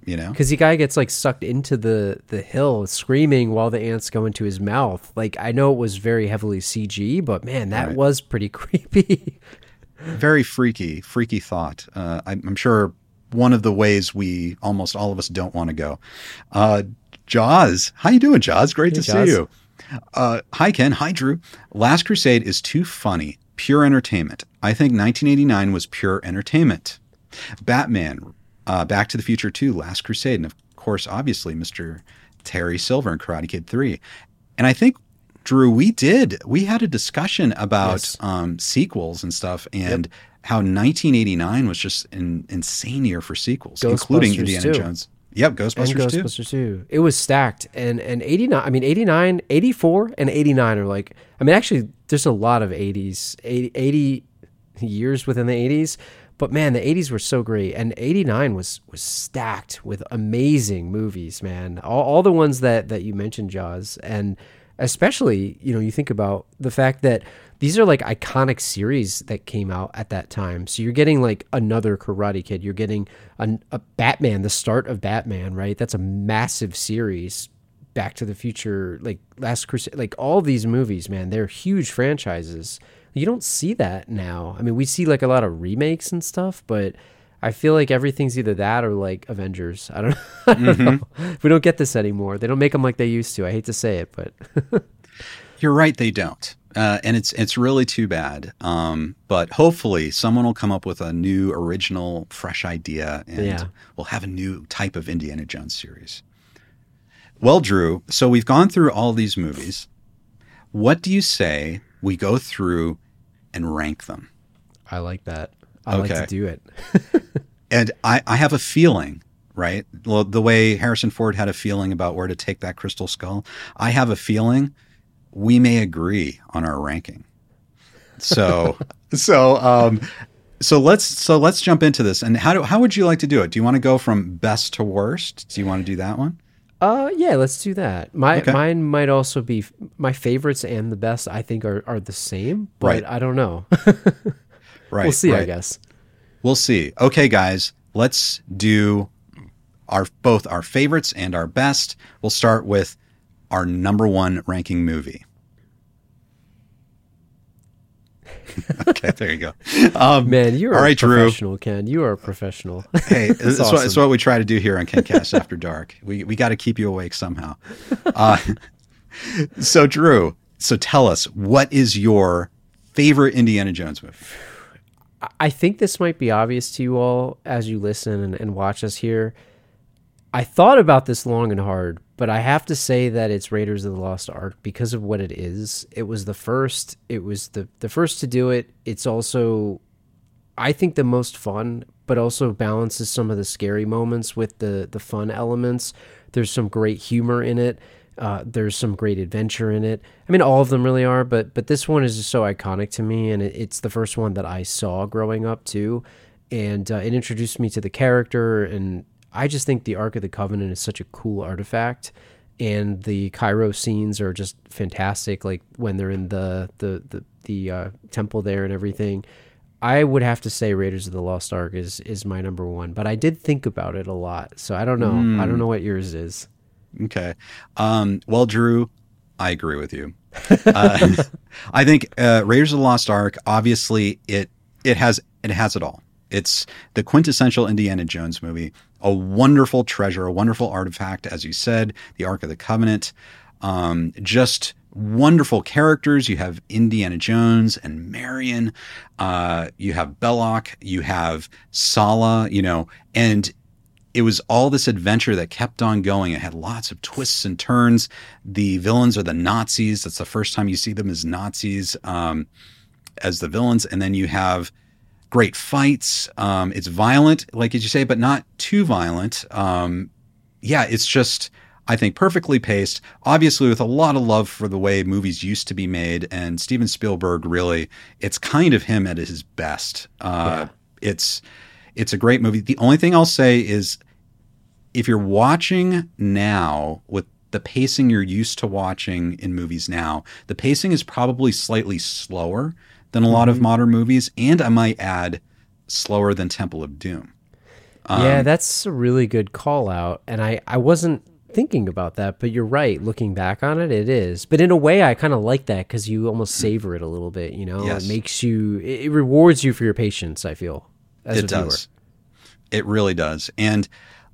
You know, Because the guy gets like sucked into the the hill, screaming while the ants go into his mouth. Like I know it was very heavily CG, but man, that Right. was pretty creepy. very freaky, freaky thought. Uh, I'm, I'm sure one of the ways we almost all of us don't want to go. Uh, Jaws, how you doing, Jaws? Great Hey, to Jaws. see you. Uh, hi, Ken. Hi, Drew. Last Crusade is too funny, pure entertainment. I think 1989 was pure entertainment. Batman, uh, Back to the Future 2, Last Crusade, and of course, obviously, Mr. Terry Silver in Karate Kid 3. And I think, Drew, we did, we had a discussion about Yes. um, sequels and stuff, and how 1989 was just an insane year for sequels, including Indiana 2. Jones. Yep, and Ghostbusters, too. Ghostbusters too. It was stacked. And and 89, I mean 89, 84 and 89 are like I mean actually there's a lot of 80s, 80, 80 years within the 80s, but man, the 80s were so great and 89 was was stacked with amazing movies, man. All, all the ones that that you mentioned Jaws and especially, you know, you think about the fact that these are like iconic series that came out at that time. So you're getting like another Karate Kid. You're getting an, a Batman, the start of Batman, right? That's a massive series. Back to the Future, like Last Crusade, like all these movies, man, they're huge franchises. You don't see that now. I mean, we see like a lot of remakes and stuff, but I feel like everything's either that or like Avengers. I don't, I don't know. We don't get this anymore. They don't make them like they used to. I hate to say it, but You're right, they don't. Uh, and it's it's really too bad. Um, but hopefully, someone will come up with a new, original, fresh idea, and Yeah. we'll have a new type of Indiana Jones series. Well, Drew, so we've gone through all these movies. What do you say we go through and rank them? I like that. I like to do it. And I, I have a feeling, right? Well, the way Harrison Ford had a feeling about where to take that crystal skull, I have a feeling we may agree on our ranking. So, so, um, so let's so let's jump into this. And how do how would you like to do it? Do you want to go from best to worst? Do you want to do that one? Uh, yeah, let's do that. My Okay. mine might also be my favorites and the best. I think are are the same, but Right. I don't know. Right. we'll see. I guess. We'll see. Okay, guys, let's do our both our favorites and our best. We'll start with our number one ranking movie. okay, there you go. Um, Man, you're all right, a right, Drew. professional, Ken. You are a professional. Hey, it's, what, it's what we try to do here on KenCast After Dark. We we got to keep you awake somehow. Uh, so, Drew, so tell us what is your favorite Indiana Jones movie? I think this might be obvious to you all as you listen and, and watch us here. I thought about this long and hard, but I have to say that it's Raiders of the Lost Ark because of what it is. It was the first. It was the the first to do it. It's also, I think, the most fun, but also balances some of the scary moments with the the fun elements. There's some great humor in it. Uh, there's some great adventure in it. I mean, all of them really are, but but this one is just so iconic to me, and it, it's the first one that I saw growing up too, and uh, it introduced me to the character, and I just think the Ark of the Covenant is such a cool artifact, and the Cairo scenes are just fantastic. Like when they're in the the the, the uh, temple there and everything. I would have to say Raiders of the Lost Ark is is my number one, but I did think about it a lot, so I don't know. I don't know what yours is. Okay. Um, well, Drew, I agree with you. Uh, I think uh, Raiders of the Lost Ark. Obviously, it it has it has it all. It's the quintessential Indiana Jones movie. A wonderful treasure, a wonderful artifact, as you said, the Ark of the Covenant. Um, just wonderful characters. You have Indiana Jones and Marion. Uh, you have Belloq. You have Sallah. You know, and it was all this adventure that kept on going. It had lots of twists and turns. The villains are the Nazis. That's the first time you see them as Nazis, um, as the villains. And then you have great fights. Um, it's violent, like as you say, but not too violent. Um, yeah, it's just, I think, perfectly paced. Obviously, with a lot of love for the way movies used to be made. And Steven Spielberg, really, it's kind of him at his best. Uh, It's it's a great movie. The only thing I'll say is if you're watching now with the pacing you're used to watching in movies now, the pacing is probably slightly slower than a lot of mm-hmm. modern movies, and I might add slower than Temple of Doom. yeah, um, that's a really good call out. And I, I wasn't thinking about that, but you're right. Looking back on it, it is. But in a way, I kind of like that because you almost mm. savor it a little bit. You know, Yes. it makes you, it rewards you for your patience. I feel as it a viewer. does. It really does. And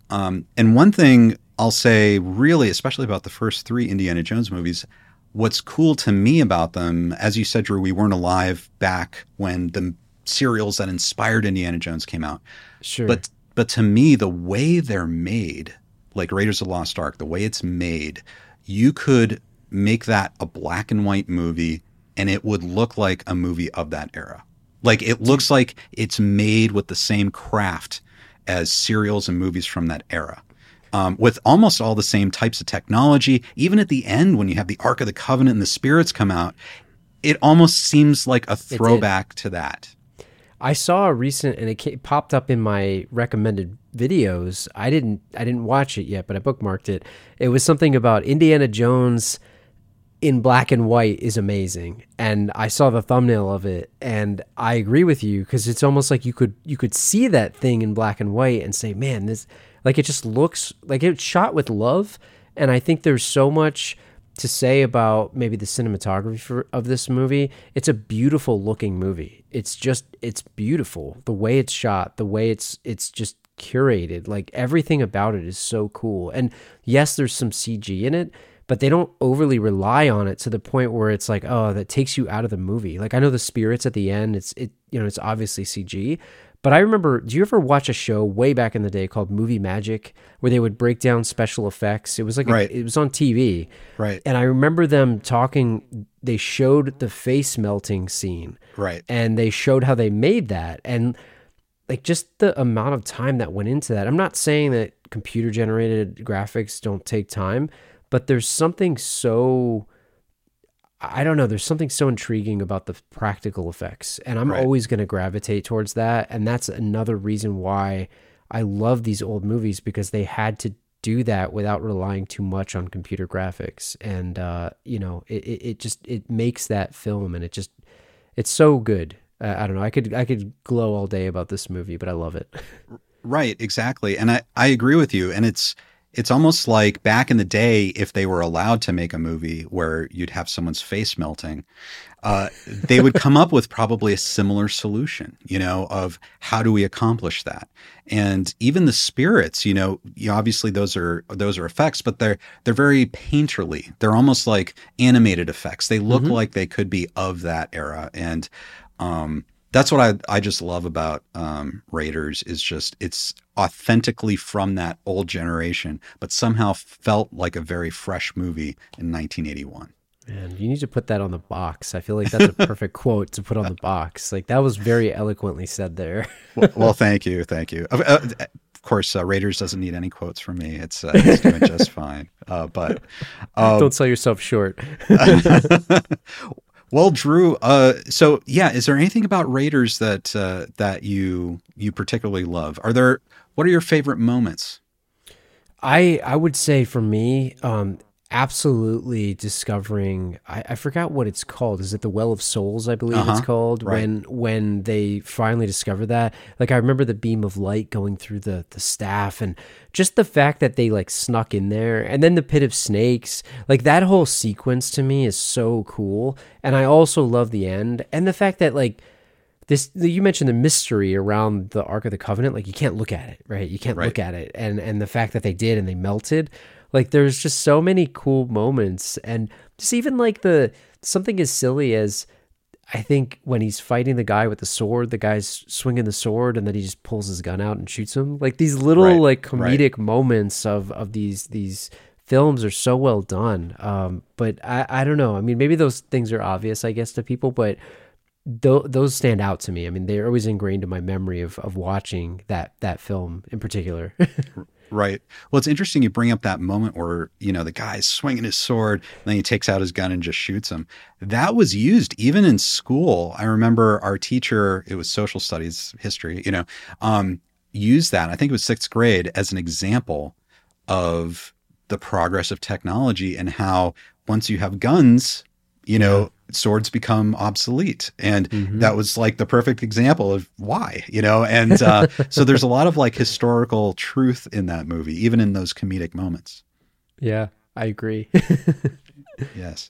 um, and one thing I'll say, really, especially about the first three Indiana Jones movies, what's cool to me about them, as you said, Drew, we weren't alive back when the serials that inspired Indiana Jones came out. Sure. But but to me, the way they're made, like Raiders of the Lost Ark, the way it's made, you could make that a black and white movie and it would look like a movie of that era. Like it looks like it's made with the same craft as serials and movies from that era. Um, with almost all the same types of technology. Even at the end, when you have the Ark of the Covenant and the spirits come out, it almost seems like a throwback to that. I saw a recent, and it popped up in my recommended videos. I didn't, I didn't watch it yet, but I bookmarked it. It was something about Indiana Jones in black and white is amazing, and I saw the thumbnail of it, and I agree with you because it's almost like you could, you could see that thing in black and white and say, man, this, like it just looks like it's shot with love, and I think there's so much to say about maybe the cinematography for, of this movie. It's a beautiful looking movie. It's just it's beautiful. The way it's shot, the way it's it's just curated. Like everything about it is so cool. And yes, there's some CG in it, but they don't overly rely on it to the point where it's like, oh, that takes you out of the movie. Like I know the spirits at the end, it's it you know, it's obviously CG, but I remember, do you ever watch a show way back in the day called Movie Magic where they would break down special effects? It was like, a- it was on TV. Right. And I remember them talking, they showed the face melting scene. Right. And they showed how they made that. And like just the amount of time that went into that. I'm not saying that computer generated graphics don't take time, but there's something so I don't know. There's something so intriguing about the practical effects, and I'm Right. always going to gravitate towards that. And that's another reason why I love these old movies because they had to do that without relying too much on computer graphics. And uh, you know, it, it, it just it makes that film, and it just it's so good. Uh, I don't know. I could I could glow all day about this movie, but I love it. Right, exactly. And I, I agree with you. And it's it's almost like back in the day, if they were allowed to make a movie where you'd have someone's face melting, uh, they would come up with probably a similar solution, you know, of how do we accomplish that? And even the spirits, you know, you, obviously those are those are effects, but they're they're very painterly. They're almost like animated effects. They look mm-hmm. like they could be of that era. And um, that's what I I just love about um, Raiders is just it's authentically from that old generation, but somehow felt like a very fresh movie in 1981. And you need to put that on the box. I feel like that's a perfect quote to put on the box. Like that was very eloquently said there. well, well, thank you, thank you. Uh, of course, uh, Raiders doesn't need any quotes from me. It's, uh, it's doing just fine. Uh, but um, don't sell yourself short. Well, Drew, uh, so yeah, is there anything about Raiders that uh, that you you particularly love? Are there what are your favorite moments? I I would say for me, um, absolutely discovering I, I, forgot what it's called. Is it the well of souls i believe uh-huh, it's called? Right. when when they finally discover that like i remember the beam of light going through the the staff and just the fact that they like snuck in there and then the pit of snakes. Like that whole sequence to me is so cool. And i also love the end and the fact that like this you mentioned the mystery around the ark of the covenant. Like you can't look at it right? You can't right. look at it. And and the fact that they did and they melted like there's just so many cool moments and just even like the something as silly as I think when he's fighting the guy with the sword, the guy's swinging the sword, and then he just pulls his gun out and shoots him. Like these little right, like comedic right. moments of of these these films are so well done. Um, but I I don't know. I mean, maybe those things are obvious, I guess, to people, but th- those stand out to me. I mean, they're always ingrained in my memory of of watching that that film in particular. Right. Well, it's interesting you bring up that moment where, you know, the guy's swinging his sword, and then he takes out his gun and just shoots him. That was used even in school. I remember our teacher, it was social studies, history, you know, um, used that. I think it was sixth grade as an example of the progress of technology and how once you have guns, you know, swords become obsolete. And mm-hmm. that was like the perfect example of why you know? And uh, so there's a lot of like historical truth in that movie even in those comedic moments. Yeah i agree. Yes.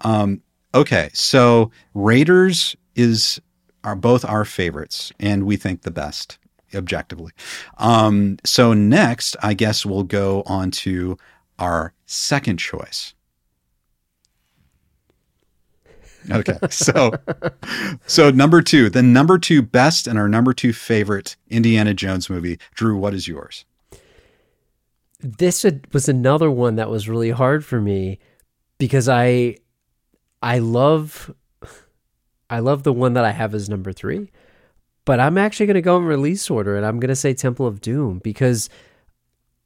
Um, okay so raiders is are both our favorites and we think the best objectively. Um, so next i guess we'll go on to our second choice Okay. So so number 2, the number 2 best and our number 2 favorite Indiana Jones movie. Drew, what is yours? This was another one that was really hard for me because I I love I love the one that I have as number 3. But I'm actually going to go in release order and I'm going to say Temple of Doom because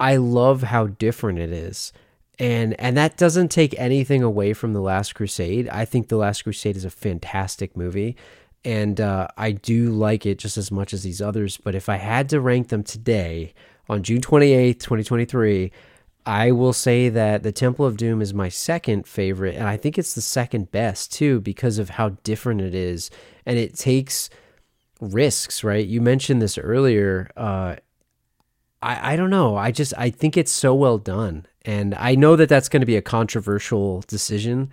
I love how different it is and and that doesn't take anything away from the last crusade i think the last crusade is a fantastic movie and uh, i do like it just as much as these others but if i had to rank them today on june 28th 2023 i will say that the temple of doom is my second favorite and i think it's the second best too because of how different it is and it takes risks right you mentioned this earlier uh, I, I don't know. I just I think it's so well done, and I know that that's going to be a controversial decision,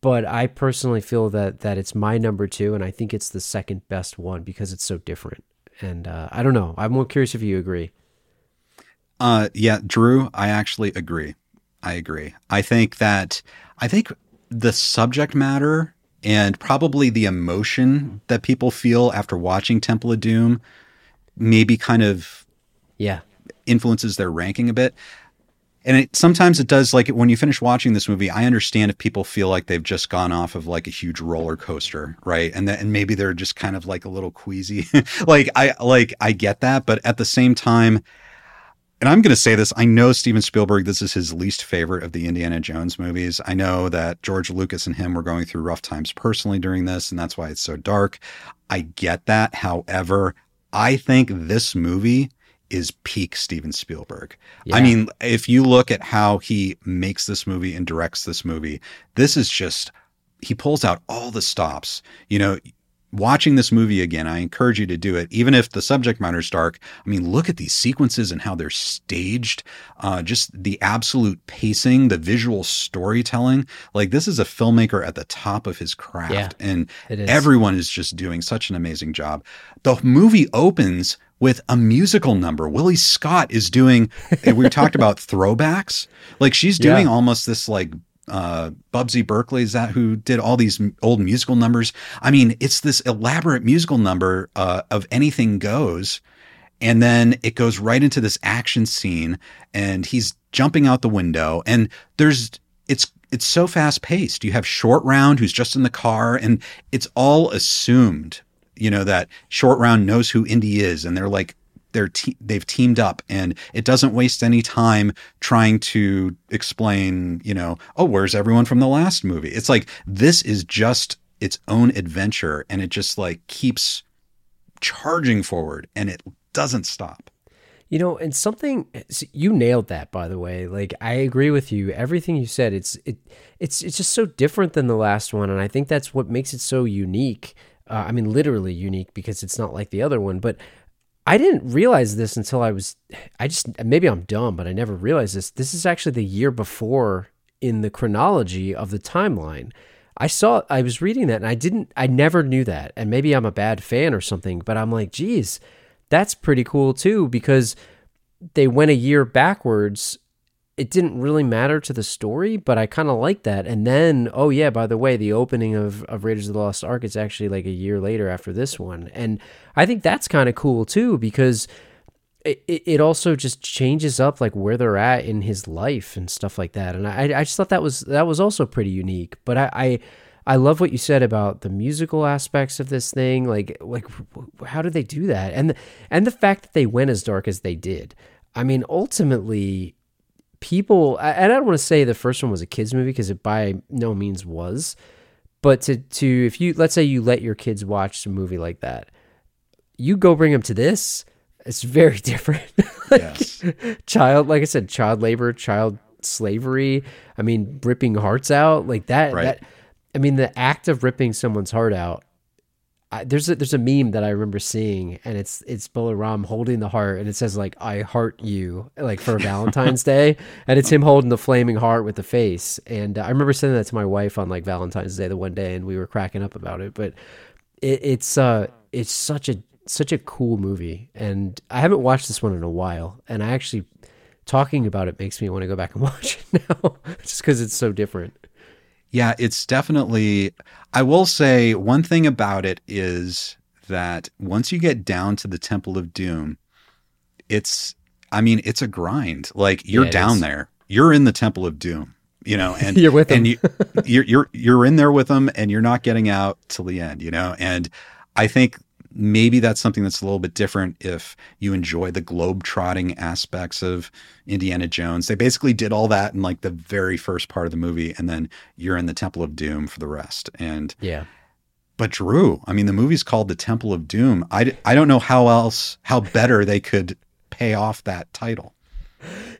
but I personally feel that that it's my number two, and I think it's the second best one because it's so different. And uh, I don't know. I'm more curious if you agree. Uh, yeah, Drew, I actually agree. I agree. I think that I think the subject matter and probably the emotion that people feel after watching Temple of Doom maybe kind of yeah influences their ranking a bit. And it, sometimes it does like when you finish watching this movie, I understand if people feel like they've just gone off of like a huge roller coaster, right? And that, and maybe they're just kind of like a little queasy. like I like I get that, but at the same time, and I'm going to say this, I know Steven Spielberg this is his least favorite of the Indiana Jones movies. I know that George Lucas and him were going through rough times personally during this and that's why it's so dark. I get that. However, I think this movie is peak Steven Spielberg. Yeah. I mean, if you look at how he makes this movie and directs this movie, this is just he pulls out all the stops. You know, watching this movie again, I encourage you to do it, even if the subject matter is dark. I mean, look at these sequences and how they're staged, uh, just the absolute pacing, the visual storytelling. Like, this is a filmmaker at the top of his craft, Yeah, and is. everyone is just doing such an amazing job. The movie opens with a musical number. Willie Scott is doing, we talked about throwbacks. Like, she's doing Yeah. almost this, like, uh Busby Berkeley is that who did all these old musical numbers. I mean, it's this elaborate musical number uh, of anything goes, and then it goes right into this action scene, and he's jumping out the window, and there's it's it's so fast paced. You have Short Round who's just in the car, and it's all assumed, you know, that Short Round knows who Indy is, and they're like they're te- they've teamed up and it doesn't waste any time trying to explain you know oh where's everyone from the last movie it's like this is just its own adventure and it just like keeps charging forward and it doesn't stop You know, and something you nailed that by the way. Like I agree with you. Everything you said, it's it it's it's just so different than the last one and I think that's what makes it so unique. Uh, I mean literally unique because it's not like the other one, but I didn't realize this until I was I just maybe I'm dumb, but I never realized this. This is actually the year before in the chronology of the timeline. I saw I was reading that and I didn't I never knew that. And maybe I'm a bad fan or something, but I'm like, geez, that's pretty cool too because they went a year backwards. It didn't really matter to the story, but I kind of like that. And then, oh yeah, by the way, the opening of, of Raiders of the Lost Ark is actually like a year later after this one, and I think that's kind of cool too because it, it also just changes up like where they're at in his life and stuff like that. And I I just thought that was that was also pretty unique. But I I, I love what you said about the musical aspects of this thing. Like like how did they do that? And the, and the fact that they went as dark as they did. I mean, ultimately, people. And I don't want to say the first one was a kids movie because it by no means was. But to to if you let's say you let your kids watch a movie like that, you go bring them to this. It's very different. like, Yes. child, like I said, child labor, child slavery. I mean, ripping hearts out like that. Right. That I mean, the act of ripping someone's heart out. I, there's a, there's a meme that I remember seeing, and it's it's Mola Ram holding the heart, and it says like "I heart you" like for Valentine's Day, and it's him holding the flaming heart with the face. And I remember sending that to my wife on like Valentine's Day the one day, and we were cracking up about it. But it, it's uh it's such a such a cool movie, and I haven't watched this one in a while, and I actually talking about it makes me want to go back and watch it now, just because it's so different. Yeah, it's definitely. I will say one thing about it is that once you get down to the Temple of Doom, it's. I mean, it's a grind. Like you're Yeah, down is. there. You're in the Temple of Doom. You know, and You're with and them. you, you're you're you're in there with them, and you're not getting out till the end. You know, and I think maybe that's something that's a little bit different if you enjoy the globe trotting aspects of Indiana Jones. They basically did all that in like the very first part of the movie, and then you're in the Temple of Doom for the rest. And Yeah. but Drew, I mean, the movie's called the Temple of Doom. I I don't know how else how better they could pay off that title.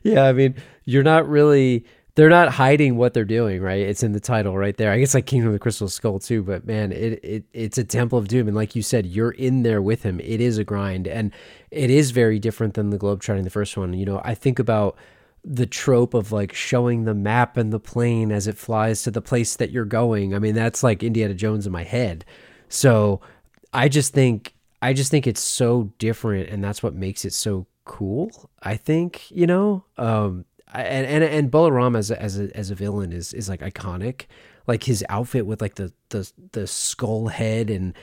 Yeah, I mean, you're not really they're not hiding what they're doing, right? It's in the title right there. I guess like Kingdom of the Crystal Skull too, but man, it, it it's a Temple of Doom and like you said, you're in there with him. It is a grind and it is very different than the Globetrotting the first one. You know, I think about the trope of like showing the map and the plane as it flies to the place that you're going. I mean, that's like Indiana Jones in my head. So, I just think I just think it's so different and that's what makes it so cool. I think, you know, um and and and Mola Ram as a, as a as a villain is is like iconic. Like his outfit with like the the the skull head and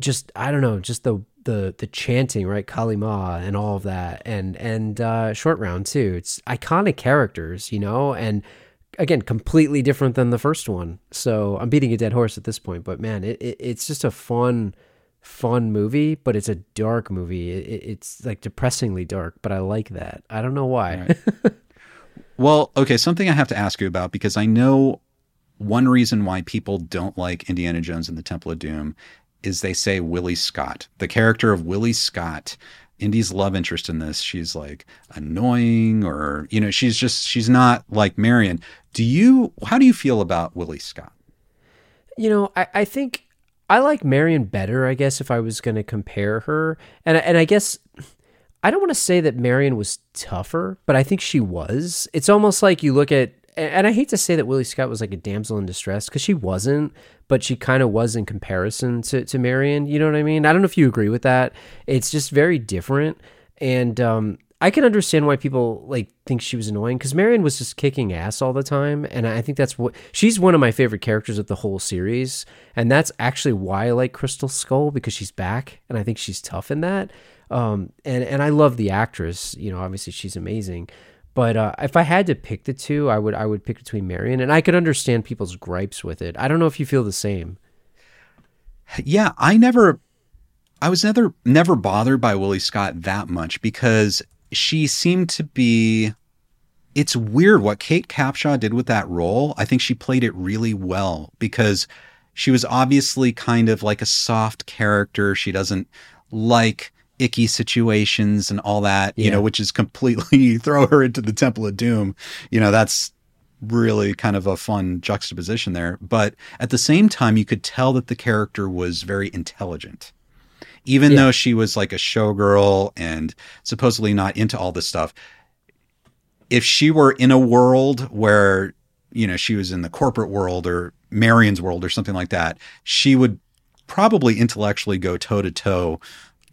just I don't know, just the the the chanting, right? Kali Ma and all of that. And and uh short round too. It's iconic characters, you know, and again, completely different than the first one. So I'm beating a dead horse at this point, but man, it, it it's just a fun fun movie, but it's a dark movie. It, it- it's like depressingly dark, but I like that. I don't know why. Well, okay, something I have to ask you about because I know one reason why people don't like Indiana Jones and the Temple of Doom is they say Willie Scott. The character of Willie Scott, Indy's love interest in this, she's like annoying or, you know, she's just, she's not like Marion. Do you, how do you feel about Willie Scott? You know, I, I think I like Marion better, I guess, if I was going to compare her. And and I guess I don't want to say that Marion was tougher, but I think she was. It's almost like you look at and I hate to say that Willie Scott was like a damsel in distress because she wasn't, but she kind of was in comparison to, to Marion. You know what I mean? I don't know if you agree with that. It's just very different. And um, I can understand why people like think she was annoying because Marion was just kicking ass all the time, and I think that's what she's one of my favorite characters of the whole series, and that's actually why I like Crystal Skull because she's back, and I think she's tough in that. Um, and and I love the actress. You know, obviously she's amazing. But uh, if I had to pick the two, I would I would pick between Marion, and I could understand people's gripes with it. I don't know if you feel the same. Yeah, I never, I was never never bothered by Willie Scott that much because she seemed to be. It's weird what Kate Capshaw did with that role. I think she played it really well because she was obviously kind of like a soft character. She doesn't like icky situations and all that, you know, which is completely throw her into the Temple of Doom. You know, that's really kind of a fun juxtaposition there. But at the same time, you could tell that the character was very intelligent. Even yeah. though she was like a showgirl and supposedly not into all this stuff, if she were in a world where, you know, she was in the corporate world or Marion's world or something like that, she would probably intellectually go toe to toe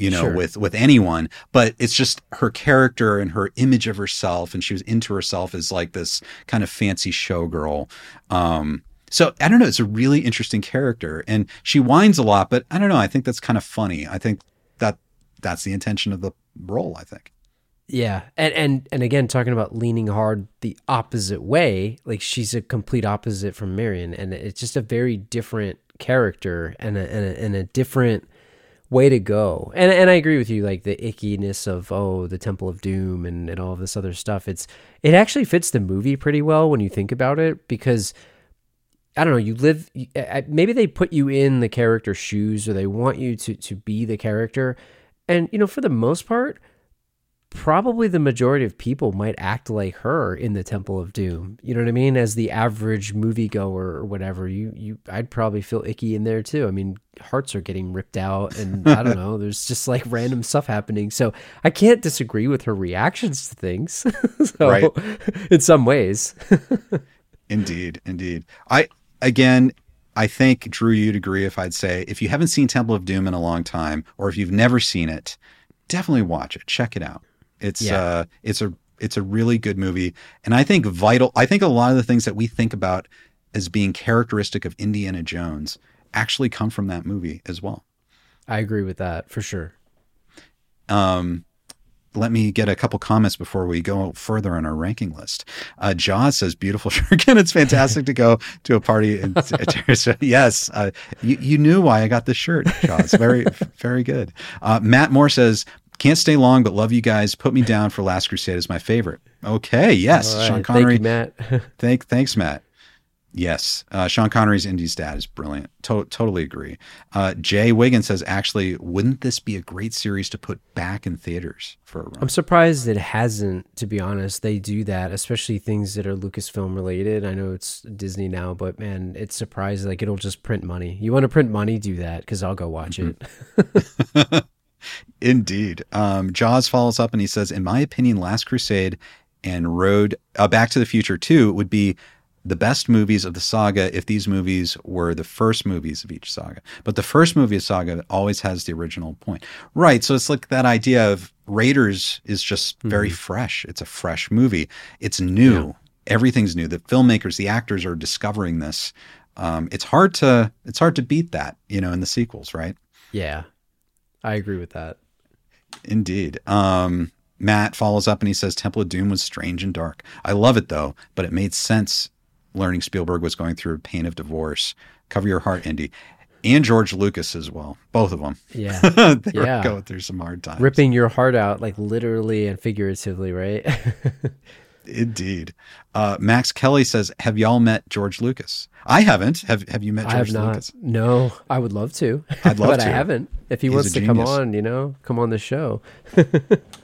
you know, sure. with with anyone. But it's just her character and her image of herself, and she was into herself as like this kind of fancy showgirl. Um, so I don't know. It's a really interesting character, and she whines a lot, but I don't know. I think that's kind of funny. I think that that's the intention of the role. I think. Yeah, and and and again, talking about leaning hard the opposite way, like she's a complete opposite from Marion, and it's just a very different character and a, and a, and a different way to go. And and I agree with you, like the ickiness of oh the Temple of Doom and and all of this other stuff. It's it actually fits the movie pretty well when you think about it because. I don't know. You live. Maybe they put you in the character's shoes, or they want you to to be the character. And you know, for the most part, probably the majority of people might act like her in the Temple of Doom. You know what I mean? As the average moviegoer or whatever, you you I'd probably feel icky in there too. I mean, hearts are getting ripped out and I don't know, there's just like random stuff happening. So I can't disagree with her reactions to things. so right. in some ways. indeed, indeed. I again I think Drew, you'd agree if I'd say if you haven't seen Temple of Doom in a long time, or if you've never seen it, definitely watch it. Check it out. It's yeah. uh, it's a it's a really good movie, and I think vital. I think a lot of the things that we think about as being characteristic of Indiana Jones actually come from that movie as well. I agree with that for sure. Um, let me get a couple comments before we go further on our ranking list. Uh, Jaws says, "Beautiful shirt, and it's fantastic to go to a party." And, yes, uh, you, you knew why I got this shirt, Jaws. Very, very good. Uh, Matt Moore says, can't stay long, but love you guys. Put me down for Last Crusade is my favorite. Okay, yes, right. Sean Connery. Thank you, Matt. thank, thanks, Matt. Yes, uh, Sean Connery's Indy's dad is brilliant. To- totally agree. Uh, Jay Wiggins says, actually, wouldn't this be a great series to put back in theaters for a run? I'm surprised it hasn't. To be honest, they do that, especially things that are Lucasfilm related. I know it's Disney now, but man, it's surprising. Like it'll just print money. You want to print money? Do that because I'll go watch mm-hmm. it. Indeed. Um, Jaws follows up and he says, In my opinion, Last Crusade and Road uh, Back to the Future 2 would be the best movies of the saga if these movies were the first movies of each saga. But the first movie of saga always has the original point. Right. So it's like that idea of Raiders is just mm-hmm. very fresh. It's a fresh movie. It's new. Yeah. Everything's new. The filmmakers, the actors are discovering this. Um, it's hard to it's hard to beat that, you know, in the sequels, right? Yeah. I agree with that. Indeed. Um, Matt follows up and he says Temple of Doom was strange and dark. I love it though, but it made sense learning Spielberg was going through a pain of divorce. Cover your heart, Indy. And George Lucas as well. Both of them. Yeah. they yeah. were going through some hard times. Ripping your heart out, like literally and figuratively, right? Indeed. Uh, Max Kelly says, "Have y'all met George Lucas?" I haven't. Have Have you met George I have not. Lucas? No, I would love to. I'd love but to. I haven't. If he He's wants to come on, you know, come on the show.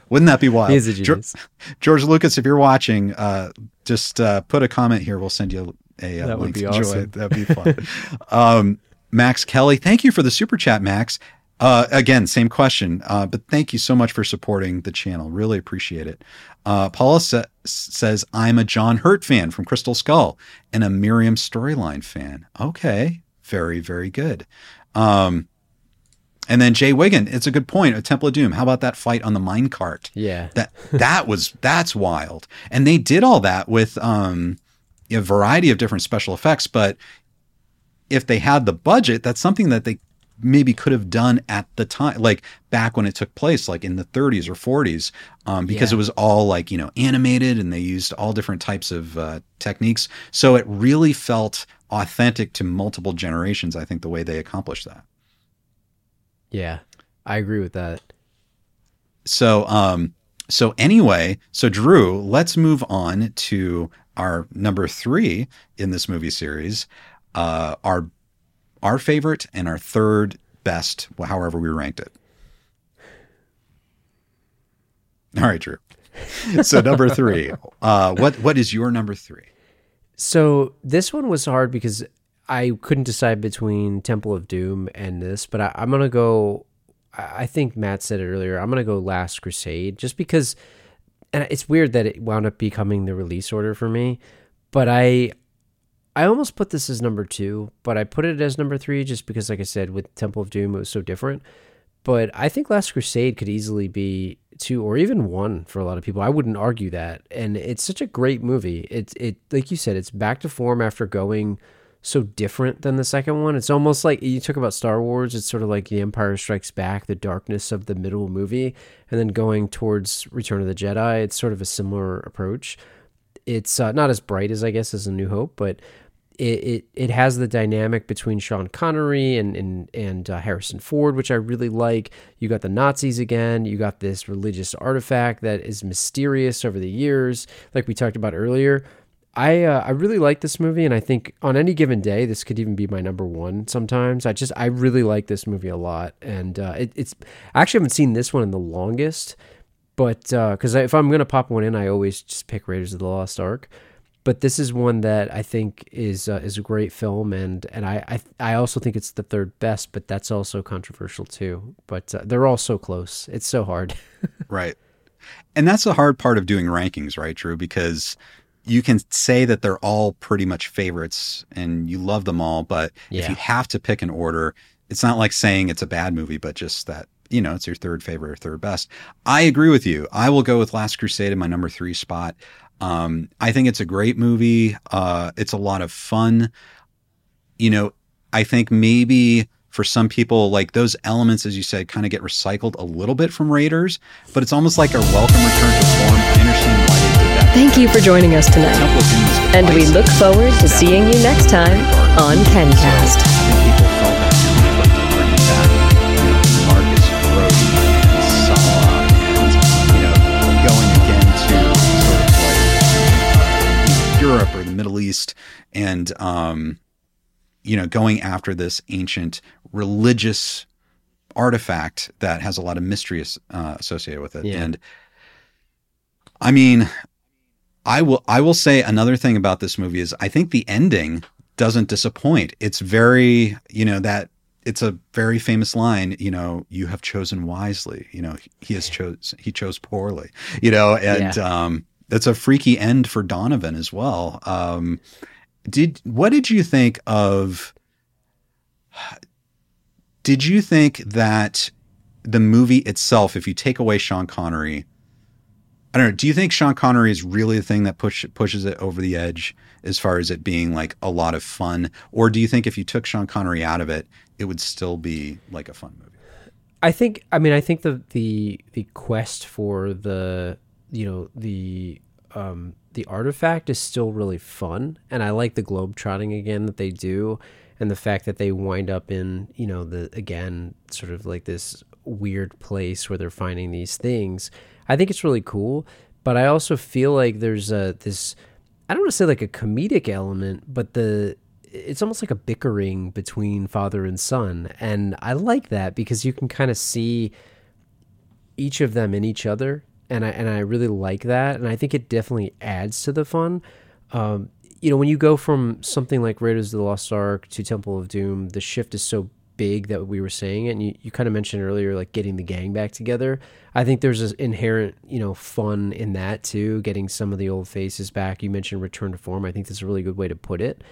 Wouldn't that be wild? He's a genius. George, George Lucas, if you're watching, uh, just uh, put a comment here. We'll send you a, a that link would be awesome. That'd be fun. um, Max Kelly, thank you for the super chat, Max. Uh, again, same question, uh, but thank you so much for supporting the channel. Really appreciate it. Uh, Paula sa- says, I'm a John Hurt fan from Crystal Skull and a Miriam storyline fan. Okay, very, very good. Um, and then Jay Wiggin, it's a good point. A Temple of Doom. How about that fight on the minecart? Yeah. That that was that's wild. And they did all that with um a variety of different special effects, but if they had the budget, that's something that they maybe could have done at the time, like back when it took place, like in the 30s or 40s, um, because Yeah. it was all like, you know, animated and they used all different types of uh, techniques. So it really felt authentic to multiple generations, I think, the way they accomplished that. Yeah. I agree with that. So, um, so anyway, so Drew, let's move on to our number three in this movie series, uh, our our favorite and our third best, however we ranked it. All right, Drew. So number three, uh, what what is your number three? So this one was hard because I couldn't decide between Temple of Doom and this, but I, I'm gonna go. I I think Matt said it earlier. I'm gonna go Last Crusade, just because. And it's weird that it wound up becoming the release order for me, but I, I almost put this as number two, but I put it as number three just because, like I said, with Temple of Doom it was so different. But I think Last Crusade could easily be two or even one for a lot of people. I wouldn't argue that. And it's such a great movie. It's it like you said, it's back to form after going so different than the second one. It's almost like you talk about Star Wars, it's sort of like The Empire Strikes Back, the darkness of the middle movie, and then going towards Return of the Jedi. It's sort of a similar approach. It's uh, not as bright as I guess as A New Hope, but it, it, it has the dynamic between Sean Connery and and and uh, Harrison Ford, which I really like. You got the Nazis again. You got this religious artifact that is mysterious over the years, like we talked about earlier. I uh, I really like this movie, and I think on any given day, this could even be my number one. Sometimes I just I really like this movie a lot, and uh, it, it's I actually haven't seen this one in the longest, but because if I'm gonna pop one in, I always just pick Raiders of the Lost Ark but this is one that I think is uh, is a great film, and and I, I I also think it's the third best, but that's also controversial too. But uh, they're all so close; it's so hard. Right. And that's the hard part of doing rankings, right, Drew? Because you can say that they're all pretty much favorites and you love them all, but if you have to pick an order, it's not like saying it's a bad movie, but just that, you know, it's your third favorite or third best. I agree with you. I will go with Last Crusade in my number three spot. Um, I think it's a great movie. Uh, it's a lot of fun. You know, I think maybe for some people, like those elements, as you said, kind of get recycled a little bit from Raiders, but it's almost like a welcome return to form. I understand why they did that. Thank you for joining us tonight. Temple of Doom is And we look forward to seeing you next time on. Kencast. Europe or the Middle East and, um, you know, going after this ancient religious artifact that has a lot of mystery uh, associated with it. Yeah. And I mean, I will I will say another thing about this movie is I think the ending doesn't disappoint. It's very, you know, that it's a very famous line, you know, you have chosen wisely, you know, he has chose he chose poorly, you know, and Yeah. um it's a freaky end for Donovan as well. Um did what did you think of did you think that the movie itself if you take away Sean Connery I don't know. Do you think Sean Connery is really the thing that push, pushes it over the edge as far as it being like a lot of fun? Or do you think if you took Sean Connery out of it, it would still be like a fun movie? I think I mean I think the the the quest for the you know the um the artifact is still really fun and I like the globe trotting again that they do and the fact that they wind up in you know the again sort of like this weird place where they're finding these things. I think it's really cool, but I also feel like there's a this I don't want to say like a comedic element, but the it's almost like a bickering between father and son, and I like that because you can kind of see each of them in each other, and I and I really like that, and I think it definitely adds to the fun. Um, you know, when you go from something like Raiders of the Lost Ark to Temple of Doom, the shift is so big that we were saying, it, and you, you kind of mentioned earlier, like getting the gang back together. I think there's an inherent, you know, fun in that too, getting some of the old faces back. You mentioned return to form. I think that's a really good way to put it.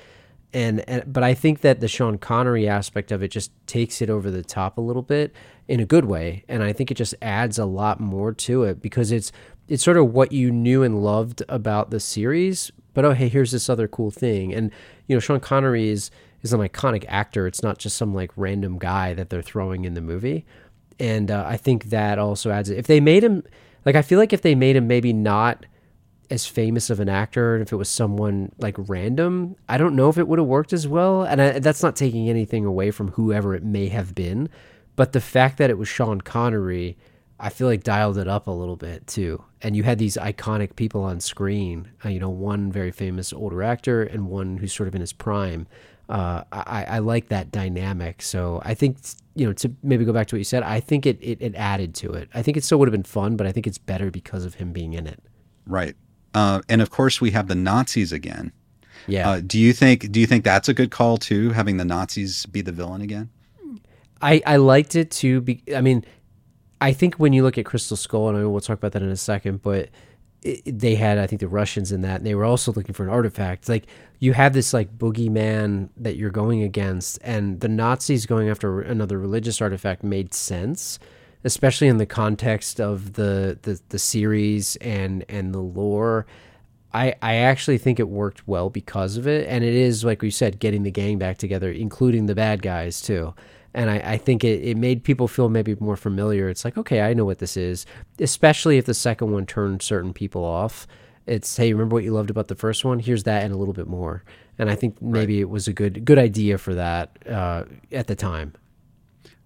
And, and but I think that the Sean Connery aspect of it just takes it over the top a little bit in a good way, and I think it just adds a lot more to it because it's it's sort of what you knew and loved about the series, but oh hey, here's this other cool thing. And you know, Sean Connery is is an iconic actor. It's not just some like random guy that they're throwing in the movie. And uh, I think that also adds it. If they made him like I feel like if they made him maybe not as famous of an actor, and if it was someone like random, I don't know if it would have worked as well. And I, that's not taking anything away from whoever it may have been, but the fact that it was Sean Connery, I feel like dialed it up a little bit too. And you had these iconic people on screen, uh, you know, one very famous older actor and one who's sort of in his prime. Uh, I, I like that dynamic. So I think, you know, to maybe go back to what you said, I think it, it, it added to it. I think it still would have been fun, but I think it's better because of him being in it. Right. Uh, and of course, we have the Nazis again. Yeah. Uh, do you think do you think that's a good call too, having the Nazis be the villain again? I, I liked it too. Be, I mean, I think when you look at Crystal Skull, and I mean, we'll talk about that in a second, but it, they had, I think, the Russians in that, and they were also looking for an artifact. Like you have this like boogeyman that you're going against, and the Nazis going after another religious artifact made sense, especially in the context of the the, the series and and the lore. I, I actually think it worked well because of it, and it is like we said, getting the gang back together, including the bad guys too and I, I think it, it made people feel maybe more familiar. It's like, okay, I know what this is, especially if the second one turned certain people off. It's hey, remember what you loved about the first one? Here's that and a little bit more. And I think maybe right. it was a good good idea for that uh, at the time.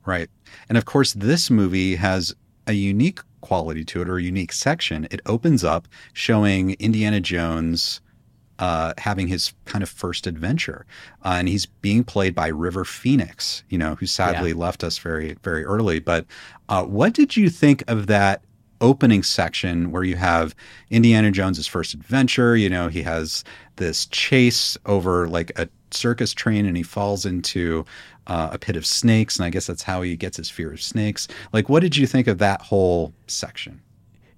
Right, and of course, this movie has a unique quality to it or a unique section. It opens up showing Indiana Jones uh, having his kind of first adventure, uh, and he's being played by River Phoenix, you know, who sadly yeah. left us very very early. But uh, what did you think of that opening section where you have Indiana Jones's first adventure? You know, he has this chase over like a circus train, and he falls into uh, a pit of snakes, and I guess that's how he gets his fear of snakes. Like, what did you think of that whole section?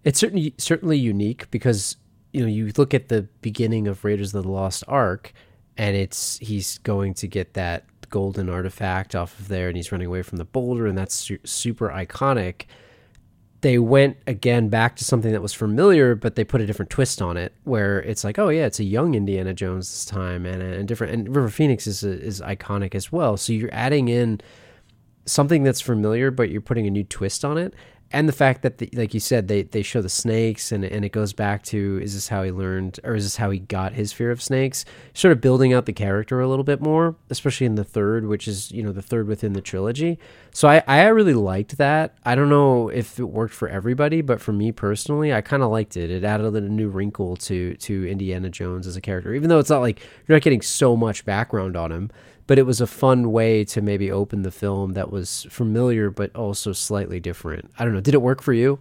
It's certainly certainly unique because you know, you look at the beginning of Raiders of the Lost Ark, and it's he's going to get that golden artifact off of there, and he's running away from the boulder, and that's su- super iconic. They went again back to something that was familiar, but they put a different twist on it, where it's like, oh yeah, it's a young Indiana Jones this time, and and different. And River Phoenix is is iconic as well. So you're adding in something that's familiar, but you're putting a new twist on it and the fact that the, like you said they, they show the snakes and, and it goes back to is this how he learned or is this how he got his fear of snakes? Sort of building out the character a little bit more especially in the third which is you know the third within the trilogy. So i, I really liked that. I don't know if it worked for everybody but for me personally i kind of liked it. It added a new wrinkle to to indiana jones as a character even though it's not like you're not getting so much background on him but it was a fun way to maybe open the film that was familiar but also slightly different. I don't know. Did it work for you?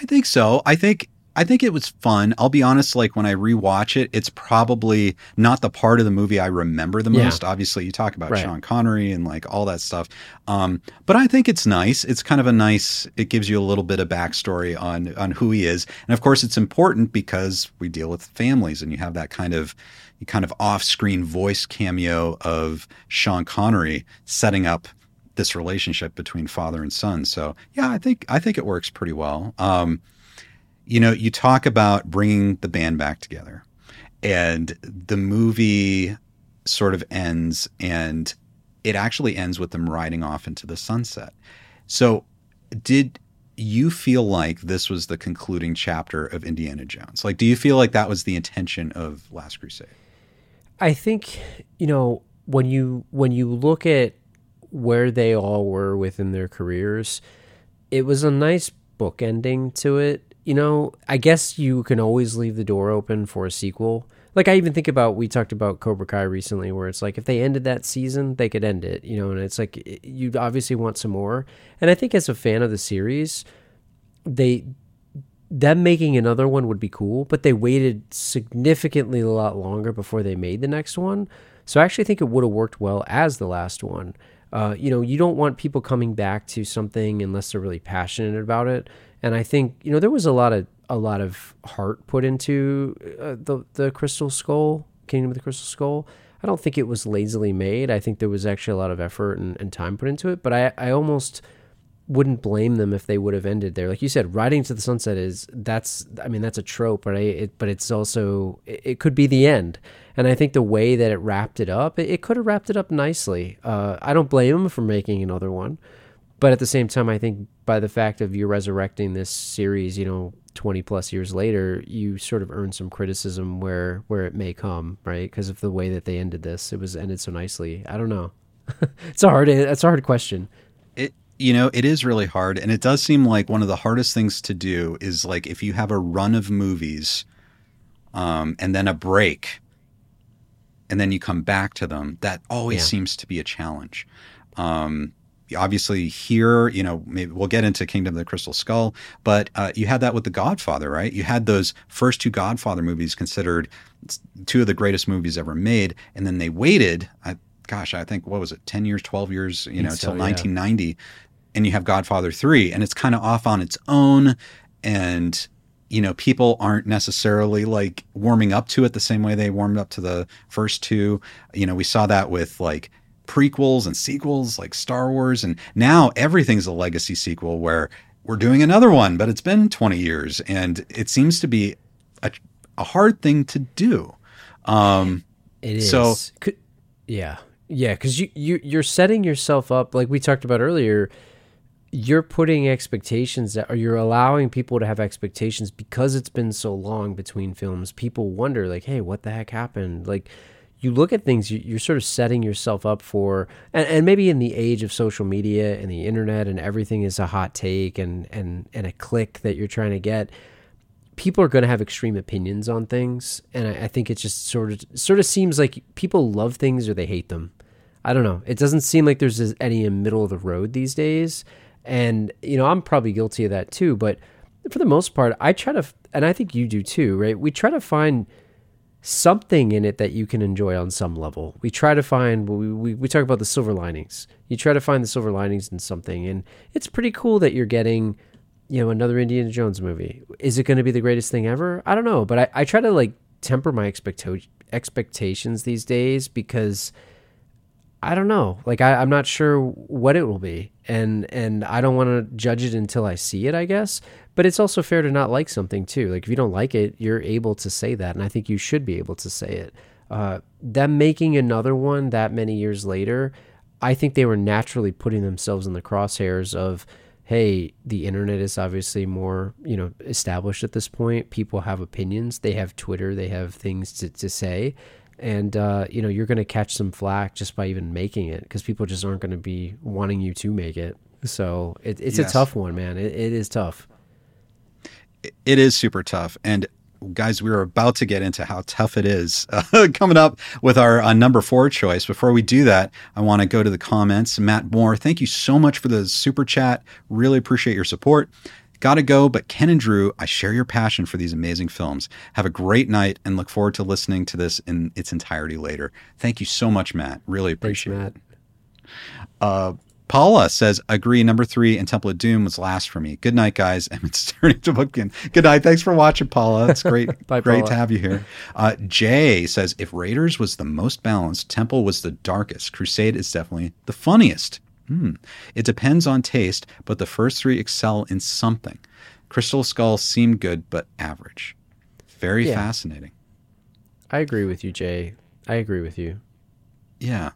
I think so. I think I think it was fun. I'll be honest, like when I rewatch it, it's probably not the part of the movie I remember the most. Yeah. Obviously, you talk about right. Sean Connery and like all that stuff. Um, but I think it's nice. It's kind of a nice, it gives you a little bit of backstory on on who he is. And of course, it's important because we deal with families and you have that kind of kind of off-screen voice cameo of Sean Connery setting up this relationship between father and son. So yeah, I think I think it works pretty well. Um, you know, you talk about bringing the band back together, and the movie sort of ends, and it actually ends with them riding off into the sunset. So, did you feel like this was the concluding chapter of Indiana Jones? Like, do you feel like that was the intention of Last Crusade? I think you know when you when you look at where they all were within their careers, it was a nice book ending to it you know, I guess you can always leave the door open for a sequel. Like I even think about we talked about Cobra Kai recently, where it's like if they ended that season, they could end it, you know, and it's like you obviously want some more. And I think as a fan of the series, they them making another one would be cool, but they waited significantly a lot longer before they made the next one. So I actually think it would have worked well as the last one. Uh, you know, you don't want people coming back to something unless they're really passionate about it. And I think you know there was a lot of a lot of heart put into uh, the the Crystal Skull, Kingdom of the Crystal Skull. I don't think it was lazily made. I think there was actually a lot of effort and, and time put into it. But I, I almost wouldn't blame them if they would have ended there. Like you said, riding to the sunset is that's I mean that's a trope, I it, but it's also it, it, could be the end. And I think the way that it wrapped it up, it, it could have wrapped it up nicely. Uh, I don't blame them for making another one, but at the same time, I think by the fact of you resurrecting this series, you know, twenty plus years later, you sort of earn some criticism where where it may come, right? Because of the way that they ended this, it was ended so nicely. I don't know. it's a hard it's a hard question you know, it is really hard. And it does seem like one of the hardest things to do is like if you have a run of movies um, and then a break and then you come back to them, that always yeah. seems to be a challenge. Um, obviously, here, you know, maybe we'll get into Kingdom of the Crystal Skull, but uh, you had that with The Godfather, right? You had those first two Godfather movies considered two of the greatest movies ever made. And then they waited, I, gosh, I think, what was it, 10 years, 12 years, you know, until so, 1990 yeah and you have Godfather 3 and it's kind of off on its own and you know people aren't necessarily like warming up to it the same way they warmed up to the first two. You know we saw that with like prequels and sequels like Star Wars and now everything's a legacy sequel where we're doing another one but it's been 20 years and it seems to be a, a hard thing to do. Um it is. so Could, yeah. Yeah because you, you you're setting yourself up like we talked about earlier you're putting expectations that or you're allowing people to have expectations because it's been so long between films. People wonder like hey what the heck happened? Like you look at things you, are sort of setting yourself up for and, and maybe in the age of social media and the internet and everything is a hot take and and and a click that you're trying to get people are going to have extreme opinions on things. And I, I think it just sort of sort of seems like people love things or they hate them. I don't know. It doesn't seem like there's any middle of the road these days and, you know, I'm probably guilty of that too. But for the most part, I try to, and I think you do too, right? We try to find something in it that you can enjoy on some level. We try to find, we, we, we talk about the silver linings. You try to find the silver linings in something. And it's pretty cool that you're getting, you know, another Indiana Jones movie. Is it going to be the greatest thing ever? I don't know. But I, I try to like temper my expecto- expectations these days because I don't know. Like I, I'm not sure what it will be, and and I don't want to judge it until I see it. I guess, but it's also fair to not like something too. Like if you don't like it, you're able to say that, and I think you should be able to say it. Uh, them making another one that many years later, I think they were naturally putting themselves in the crosshairs of, hey, the internet is obviously more you know established at this point. People have opinions. They have Twitter. They have things to, to say and uh, you know you're going to catch some flack just by even making it because people just aren't going to be wanting you to make it. So it, it's yes. a tough one, man. It, it is tough. It is super tough, and guys, we are about to get into how tough it is uh, coming up with our uh, number four choice. Before we do that, I want to go to the comments. Matt Moore, thank you so much for the super chat. Really appreciate your support. Gotta go, but Ken and Drew, I share your passion for these amazing films. Have a great night and look forward to listening to this in its entirety later. Thank you so much, Matt. Really appreciate Thanks, it. Uh, Paula says, agree. Number three and Temple of Doom was last for me. Good night, guys. And it's turning to bookend. Good night. Thanks for watching, Paula. It's great. Bye, great Paula. to have you here. Uh, Jay says, if Raiders was the most balanced, Temple was the darkest. Crusade is definitely the funniest. Hmm. It depends on taste, but the first three excel in something. Crystal Skull seemed good, but average. Very yeah. fascinating. I agree with you, Jay. I agree with you. Yeah.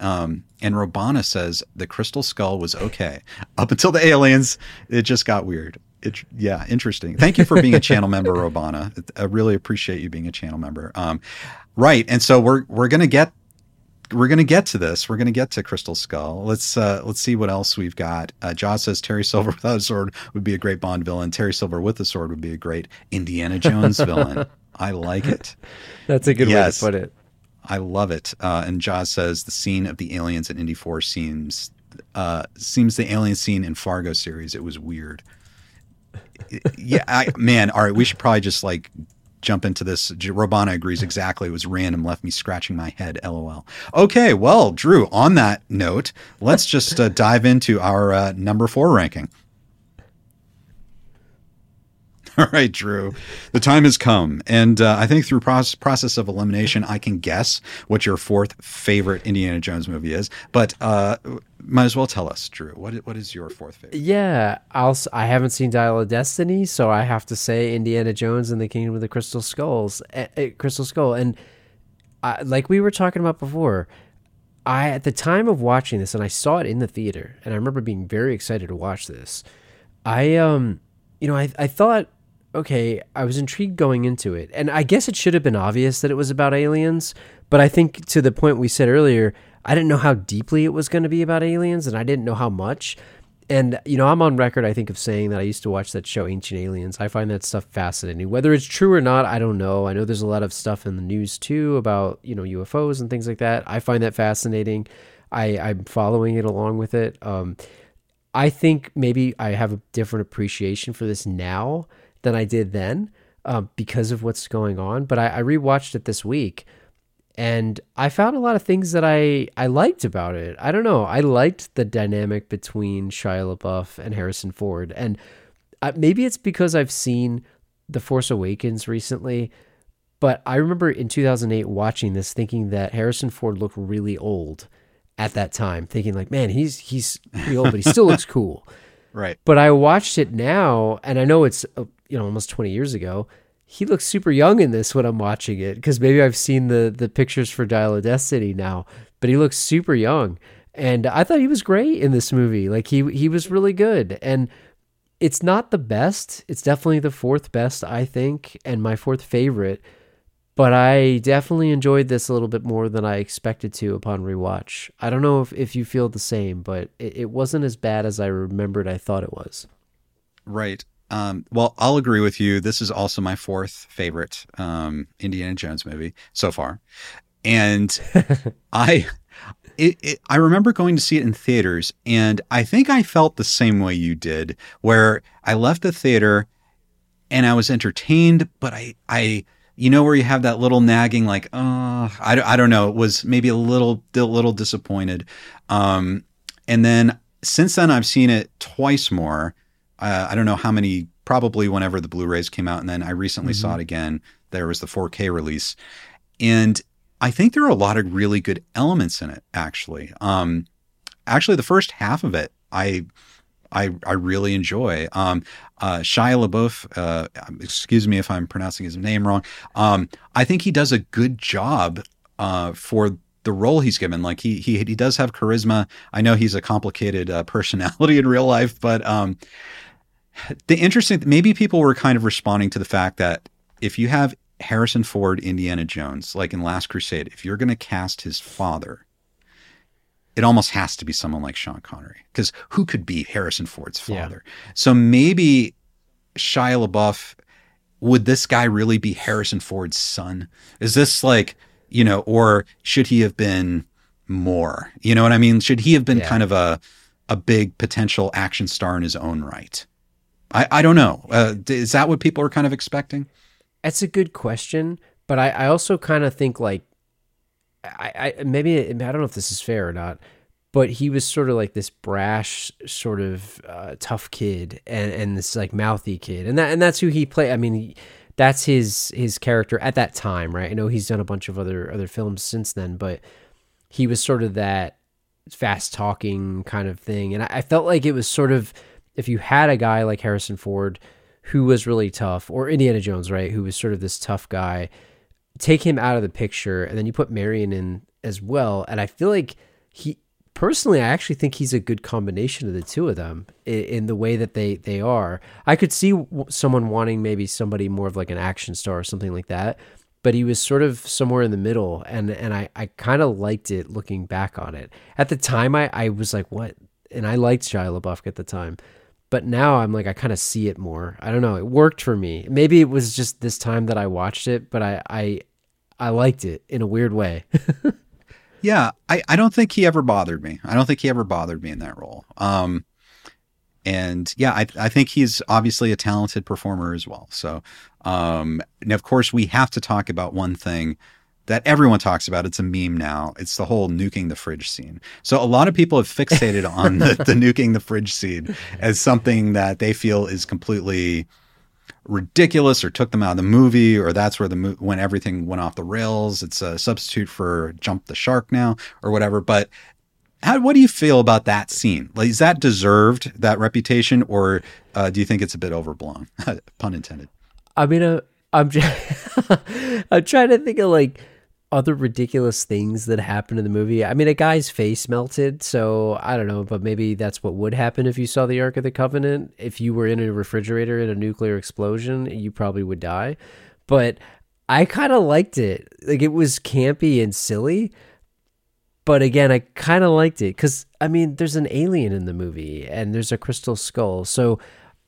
Um, and Robana says the Crystal Skull was okay up until the aliens. It just got weird. It, yeah, interesting. Thank you for being a channel member, Robana. I really appreciate you being a channel member. Um, right, and so we're we're gonna get we're going to get to this. We're going to get to Crystal Skull. Let's uh, let's see what else we've got. Uh, Jaws says Terry Silver without a sword would be a great Bond villain. Terry Silver with a sword would be a great Indiana Jones villain. I like it. That's a good yes, way to put it. I love it. Uh, and Jaws says the scene of the aliens in Indy Four seems uh, seems the alien scene in Fargo series. It was weird. yeah, I, man. All right, we should probably just like jump into this. Robana agrees exactly. It was random, left me scratching my head. LOL. Okay, well, Drew. On that note, let's just uh, dive into our uh, number four ranking. All right, Drew. The time has come, and uh, I think through process, process of elimination, I can guess what your fourth favorite Indiana Jones movie is. But uh, might as well tell us, Drew. What what is your fourth favorite? Yeah, I'll. I haven't seen Dial of Destiny, so I have to say Indiana Jones and the Kingdom of the Crystal Skulls, uh, uh, Crystal Skull, and I, like we were talking about before. I at the time of watching this, and I saw it in the theater, and I remember being very excited to watch this. I um, you know, I I thought okay, I was intrigued going into it. And I guess it should have been obvious that it was about aliens, but I think to the point we said earlier, I didn't know how deeply it was going to be about aliens and I didn't know how much. And you know, I'm on record I think of saying that I used to watch that show Ancient Aliens. I find that stuff fascinating. Whether it's true or not, I don't know. I know there's a lot of stuff in the news too about, you know, UFOs and things like that. I find that fascinating. I I'm following it along with it. Um I think maybe I have a different appreciation for this now than I did then um, because of what's going on. But I, I rewatched it this week and I found a lot of things that I, I liked about it. I don't know. I liked the dynamic between Shia LaBeouf and Harrison Ford. And uh, maybe it's because I've seen The Force Awakens recently. But I remember in 2008 watching this thinking that Harrison Ford looked really old at that time, thinking like, man, he's he's pretty old, but he still looks cool. Right. But I watched it now, and I know it's uh, you know almost 20 years ago he looks super young in this when i'm watching it because maybe i've seen the the pictures for dial of destiny now but he looks super young. And i thought he was great in this movie. Like he he was really good. And it's not the best. It's definitely the fourth best i think and my fourth favorite. But i definitely enjoyed this a little bit more than i expected to upon rewatch. I don't know if, if you feel the same but it, it wasn't as bad as i remembered i thought it was. Right um, well, I'll agree with you. This is also my fourth favorite um, Indiana Jones movie so far, and I, it, it, I remember going to see it in theaters, and I think I felt the same way you did, where I left the theater and I was entertained, but I, I, you know, where you have that little nagging, like, oh, I, I don't know, it was maybe a little, a little disappointed, um, and then since then I've seen it twice more uh, I don't know how many, probably whenever the Blu-rays came out, and then I recently mm-hmm. saw it again. There was the 4K release, and I think there are a lot of really good elements in it. Actually, um, actually, the first half of it, I I, I really enjoy. Um, uh, Shia LaBeouf, uh, excuse me if I'm pronouncing his name wrong. Um, I think he does a good job uh, for the role he's given. Like he he he does have charisma. I know he's a complicated uh, personality in real life, but um, the interesting, maybe people were kind of responding to the fact that if you have Harrison Ford, Indiana Jones, like in Last Crusade, if you're going to cast his father, it almost has to be someone like Sean Connery because who could be Harrison Ford's father? Yeah. So maybe Shia LaBeouf, would this guy really be Harrison Ford's son? Is this like, you know, or should he have been more? You know what I mean? Should he have been yeah. kind of a, a big potential action star in his own right? I, I don't know. Uh, is that what people are kind of expecting? That's a good question, but I, I also kind of think like I, I maybe I don't know if this is fair or not, but he was sort of like this brash, sort of uh, tough kid, and and this like mouthy kid, and that and that's who he played. I mean, he, that's his his character at that time, right? I know he's done a bunch of other other films since then, but he was sort of that fast talking kind of thing, and I, I felt like it was sort of if you had a guy like Harrison Ford who was really tough, or Indiana Jones, right, who was sort of this tough guy, take him out of the picture, and then you put Marion in as well. And I feel like he personally, I actually think he's a good combination of the two of them in, in, the way that they they are. I could see someone wanting maybe somebody more of like an action star or something like that, but he was sort of somewhere in the middle, and and I I kind of liked it looking back on it. At the time, I I was like, what? And I liked Shia LaBeouf at the time but now I'm like I kind of see it more. I don't know. It worked for me. Maybe it was just this time that I watched it, but I I I liked it in a weird way. yeah, I I don't think he ever bothered me. I don't think he ever bothered me in that role. Um and yeah, I, I think he's obviously a talented performer as well. So, um, and of course, we have to talk about one thing that everyone talks about. It's a meme now. It's the whole nuking the fridge scene. So a lot of people have fixated on the, the nuking the fridge scene as something that they feel is completely ridiculous or took them out of the movie or that's where the mo- when everything went off the rails it's a substitute for jump the shark now or whatever but how, what do you feel about that scene like is that deserved that reputation or uh, do you think it's a bit overblown pun intended I mean, uh, I'm just I'm trying to think of like other ridiculous things that happened in the movie. I mean, a guy's face melted, so I don't know, but maybe that's what would happen if you saw the Ark of the Covenant. If you were in a refrigerator in a nuclear explosion, you probably would die. But I kind of liked it. Like it was campy and silly. But again, I kind of liked it cuz I mean, there's an alien in the movie and there's a crystal skull. So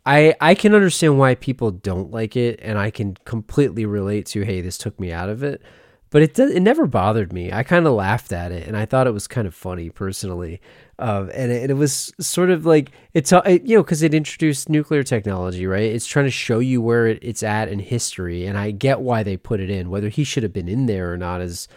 I I can understand why people don't like it and I can completely relate to hey, this took me out of it but it it never bothered me. I kind of laughed at it, and I thought it was kind of funny personally. Um, and it, it, was sort of like it's it, you know because it introduced nuclear technology, right? It's trying to show you where it, it's at in history, and I get why they put it in. Whether he should have been in there or not is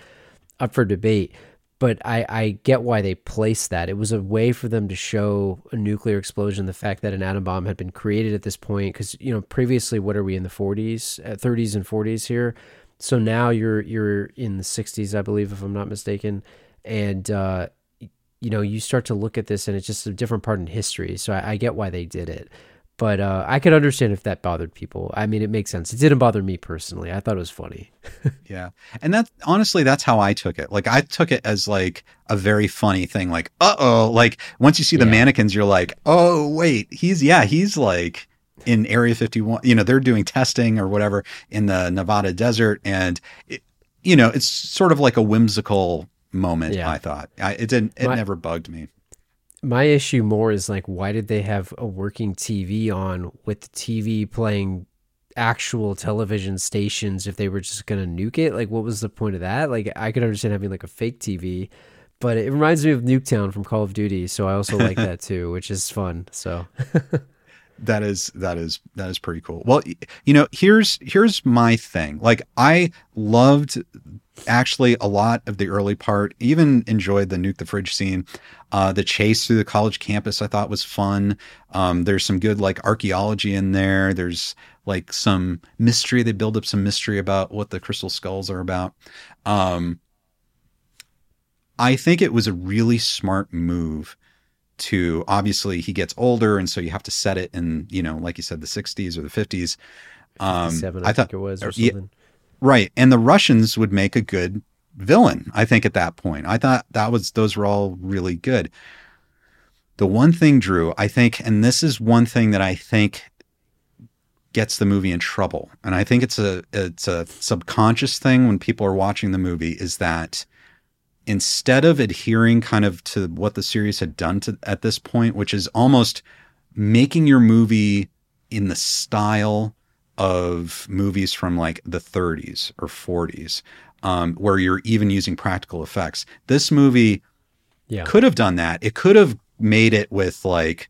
up for debate. But I, I get why they placed that. It was a way for them to show a nuclear explosion, the fact that an atom bomb had been created at this point. Because you know previously, what are we in the 40s, 30s, uh, and 40s here? So now you're you're in the 60s, I believe, if I'm not mistaken, and uh, you know you start to look at this, and it's just a different part in history. So I, I get why they did it, but uh, I could understand if that bothered people. I mean, it makes sense. It didn't bother me personally. I thought it was funny. yeah, and that honestly, that's how I took it. Like I took it as like a very funny thing. Like, uh oh, like once you see the yeah. mannequins, you're like, oh wait, he's yeah, he's like in Area 51. You know, they're doing testing or whatever in the Nevada desert, and it, you know, it's sort of like a whimsical moment. Yeah. I thought I, it didn't. It my, never bugged me. My issue more is like, why did they have a working TV on with the TV playing actual television stations if they were just gonna nuke it? Like, what was the point of that? Like, I could understand having like a fake TV, but it reminds me of Nuketown from Call of Duty, so I also like that too, which is fun. So. that is that is that is pretty cool. Well, you know, here's here's my thing. Like I loved actually a lot of the early part. Even enjoyed the nuke the fridge scene. Uh, the chase through the college campus I thought was fun. Um, there's some good like archaeology in there. There's like some mystery. They build up some mystery about what the crystal skulls are about. Um, I think it was a really smart move to obviously he gets older and so you have to set it in you know like you said the 60s or the 50s um I, I thought it was or something. Yeah, right and the russians would make a good villain i think at that point. I thought that was those were all really good. The one thing drew i think and this is one thing that i think gets the movie in trouble and i think it's a it's a subconscious thing when people are watching the movie is that instead of adhering kind of to what the series had done to, at this point, which is almost making your movie in the style of movies from like the 30s or 40s, um, where you're even using practical effects. This movie yeah. could have done that. It could have made it with like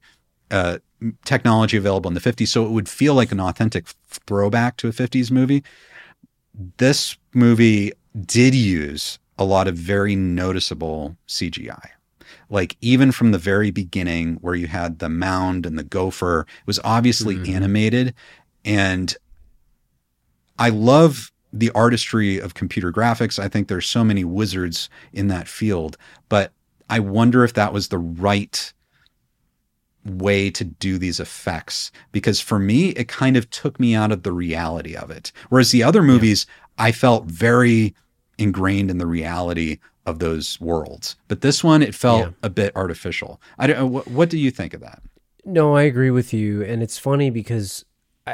uh, technology available in the 50s, so it would feel like an authentic throwback to a 50s movie. This movie did use a lot of very noticeable CGI. Like even from the very beginning, where you had the mound and the gopher, it was obviously mm-hmm. animated. And I love the artistry of computer graphics. I think there's so many wizards in that field, but I wonder if that was the right way to do these effects because for me it kind of took me out of the reality of it whereas the other movies yeah. i felt very ingrained in the reality of those worlds. But this one, it felt yeah. a bit artificial. I don't. What, what do you think of that? No, I agree with you, and it's funny because,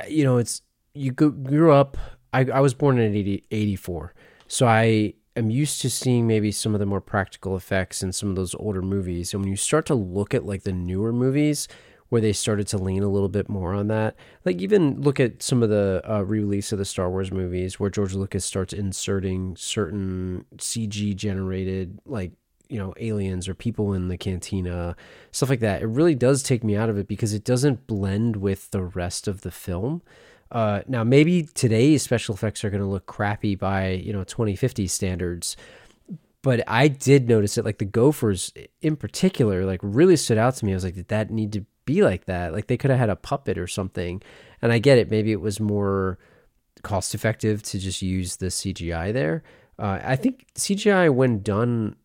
you know, it's you grew up. I, I was born in 80, 84, so I am used to seeing maybe some of the more practical effects in some of those older movies. And when you start to look at like the newer movies, where they started to lean a little bit more on that. Like even look at some of the uh, re-release of the Star Wars movies where George Lucas starts inserting certain CG generated like you know aliens or people in the cantina stuff like that. It really does take me out of it because it doesn't blend with the rest of the film. Uh, now maybe today's special effects are going to look crappy by you know 2050 standards but i did notice it like the gophers in particular like really stood out to me. I was like did that need to be like that. Like they could have had a puppet or something. And i get it. Maybe it was more cost effective to just use the cgi there. Uh, i think cgi when done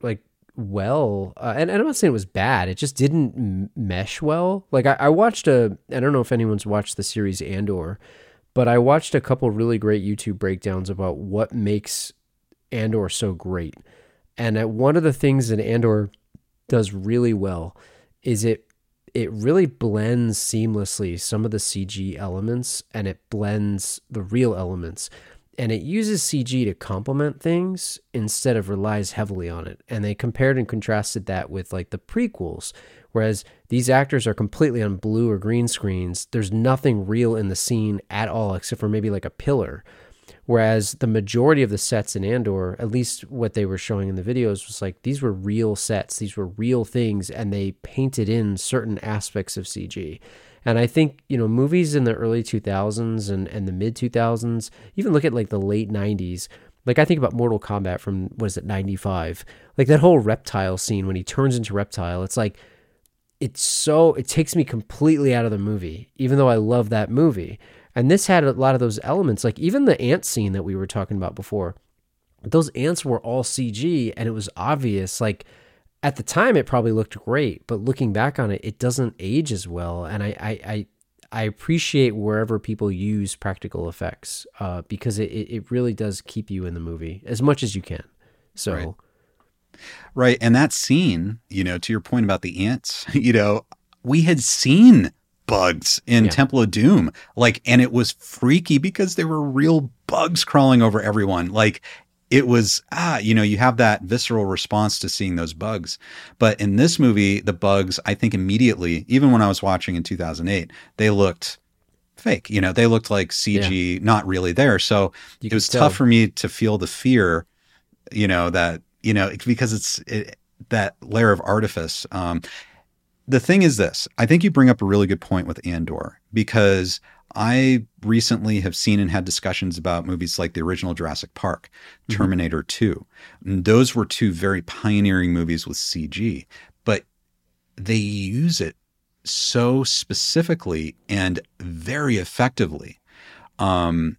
like well uh, and, and, i'm not saying it was bad. It just didn't m- mesh well. Like I, I, watched a i don't know if anyone's watched the series andor but i watched a couple really great youtube breakdowns about what makes andor so great. And uh, one of the things that andor does really well is it it really blends seamlessly some of the cg elements and it blends the real elements and it uses CG to complement things instead of relies heavily on it. And they compared and contrasted that with like the prequels, whereas these actors are completely on blue or green screens. There's nothing real in the scene at all, except for maybe like a pillar. Whereas the majority of the sets in Andor, at least what they were showing in the videos, was like these were real sets, these were real things, and they painted in certain aspects of CG. And I think, you know, movies in the early 2000s and, and the mid 2000s, even look at like the late 90s. Like I think about Mortal Kombat from, what is it, 95? Like that whole reptile scene when he turns into reptile, it's like, it's so, it takes me completely out of the movie, even though I love that movie. And this had a lot of those elements, like even the ant scene that we were talking about before. Those ants were all CG and it was obvious. Like, at the time it probably looked great, but looking back on it, it doesn't age as well. And I I I, I appreciate wherever people use practical effects uh, because it, it really does keep you in the movie as much as you can. So. Right. Right. And that scene, you know, to your point about the ants, you know, we had seen bugs in yeah. Temple of Doom. Like, and it was freaky because there were real bugs crawling over everyone. Like, it was ah you know you have that visceral response to seeing those bugs but in this movie the bugs i think immediately even when i was watching in 2008 they looked fake you know they looked like cg yeah. not really there so you it was tough for me to feel the fear you know that you know because it's it, that layer of artifice um, the thing is this i think you bring up a really good point with andor because I recently have seen and had discussions about movies like the original Jurassic Park, mm-hmm. Terminator mm-hmm. 2. And those were two very pioneering movies with CG, but they use it so specifically and very effectively. Um,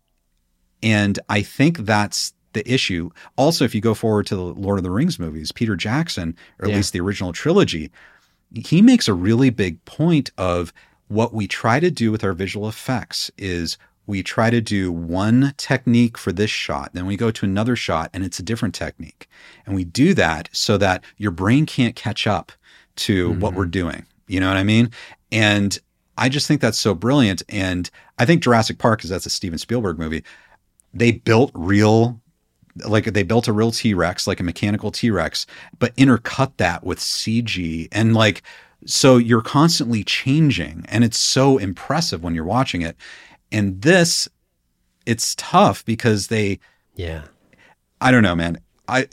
and I think that's the issue. Also, if you go forward to the Lord of the Rings movies, Peter Jackson, or at yeah. least the original trilogy, he makes a really big point of what we try to do with our visual effects is we try to do one technique for this shot, then we go to another shot and it's a different technique. And we do that so that your brain can't catch up to mm-hmm. what we're doing. You know what I mean? And I just think that's so brilliant. And I think Jurassic Park, because that's a Steven Spielberg movie, they built real like they built a real T-Rex, like a mechanical T-Rex, but intercut that with CG and like so you're constantly changing and it's so impressive when you're watching it. And this, it's tough because they, yeah, I don't know, man. I,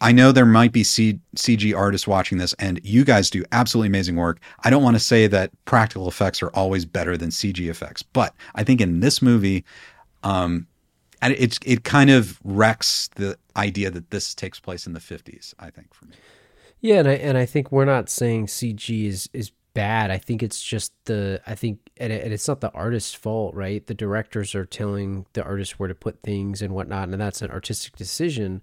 I know there might be C- CG artists watching this, and you guys do absolutely amazing work. I don't want to say that practical effects are always better than CG effects, but I think in this movie, um, and it it kind of wrecks the idea that this takes place in the 50s. I think for me. Yeah, and I and I think we're not saying CG is is bad. I think it's just the I think and, it, and it's not the artist's fault, right? The directors are telling the artist where to put things and whatnot, and that's an artistic decision.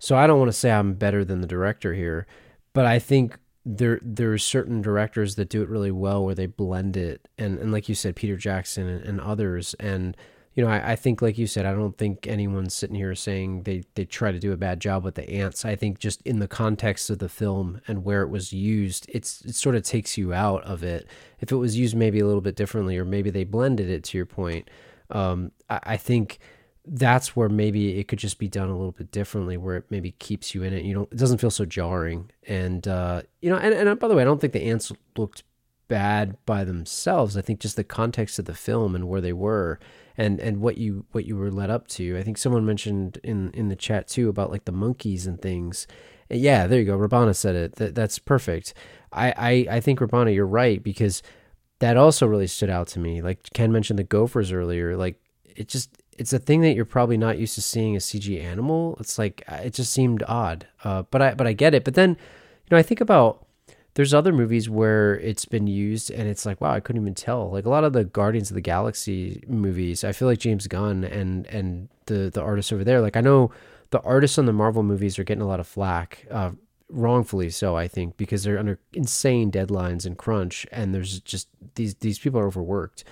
So I don't want to say I'm better than the director here, but I think there there are certain directors that do it really well where they blend it and and like you said, Peter Jackson and, and others and you know, I, I, think, like you said, I don't think anyone's sitting here saying they, they try to do a bad job with the ants. I think just in the context of the film and where it was used, it's it sort of takes you out of it. If it was used maybe a little bit differently, or maybe they blended it to your point, um, I, I think that's where maybe it could just be done a little bit differently, where it maybe keeps you in it. You know, it doesn't feel so jarring. And uh, you know, and, and by the way, I don't think the ants looked bad by themselves. I think just the context of the film and where they were and and what you what you were led up to. I think someone mentioned in in the chat too about like the monkeys and things. Yeah, there you go. Rabana said it. That, that's perfect. I, I, I think Rabana, you're right because that also really stood out to me. Like Ken mentioned the gophers earlier. Like it just it's a thing that you're probably not used to seeing a CG animal. It's like uh, it just seemed odd. Uh, but I but I get it. But then, you know, I think about there's other movies where it's been used and it's like wow, I couldn't even tell. Like a lot of the Guardians of the Galaxy movies, I feel like James Gunn and and the the artists over there. Like I know the artists on the Marvel movies are getting a lot of flack. Uh, wrongfully so, I think, because they're under insane deadlines and crunch, and there's just these these people are overworked.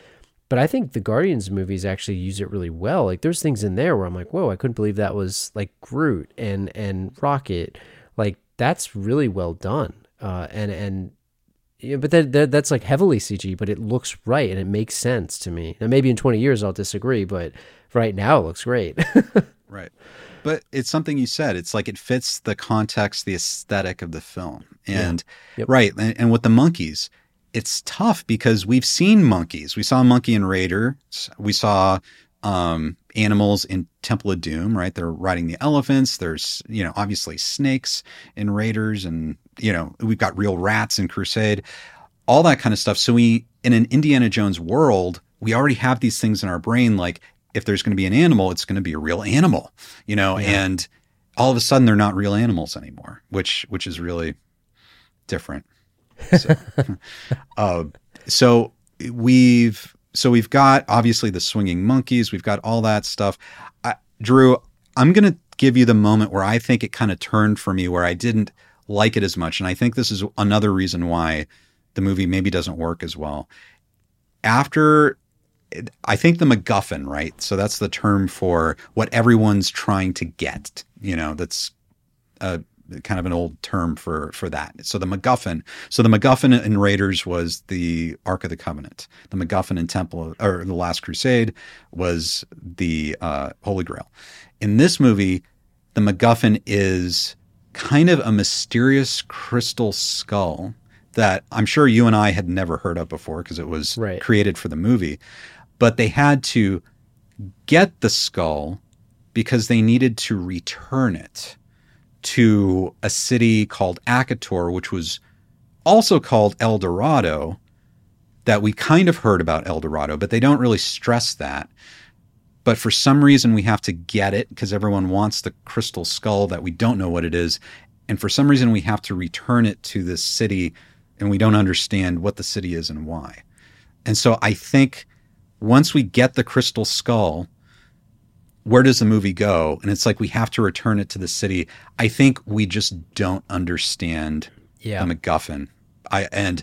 But I think the Guardians movies actually use it really well. Like there's things in there where I'm like, whoa, I couldn't believe that was like Groot and and Rocket. Like that's really well done. Uh, and and yeah, but that, that that's like heavily CG, but it looks right and it makes sense to me. Now maybe in 20 years I'll disagree, but right now it looks great. right. But it's something you said. It's like it fits the context, the aesthetic of the film. And Yeah. Yep. right, and, and with the monkeys, it's tough because we've seen monkeys. We saw a monkey in Raiders. We saw um, animals in Temple of Doom, right? They're riding the elephants. There's, you know, obviously snakes in Raiders, and, you know, we've got real rats in Crusade, all that kind of stuff. So we, in an Indiana Jones world, we already have these things in our brain. Like, if there's going to be an animal, it's going to be a real animal, you know, and all of a sudden they're not real animals anymore, which, which is really different. So, uh, so we've so we've got obviously the swinging monkeys. We've got all that stuff. I, Drew, I'm going to give you the moment where I think it kind of turned for me, where I didn't like it as much, and I think this is another reason why the movie maybe doesn't work as well. After I think the MacGuffin, right? So that's the term for what everyone's trying to get. You know, that's a kind of an old term for for that. So the MacGuffin. So the MacGuffin in Raiders was the Ark of the Covenant. The MacGuffin in Temple or the Last Crusade was the uh, Holy Grail. In this movie, the MacGuffin is kind of a mysterious crystal skull that I'm sure you and I had never heard of before because it was Right. created for the movie. But they had to get the skull because they needed to return it to a city called Akator, which was also called El Dorado, that we kind of heard about El Dorado, but they don't really stress that. But for some reason, we have to get it because everyone wants the crystal skull that we don't know what it is. And for some reason, we have to return it to this city and we don't understand what the city is and why. And so I think once we get the crystal skull, where does the movie go? And it's like we have to return it to the city. I think we just don't understand Yeah. the MacGuffin. I and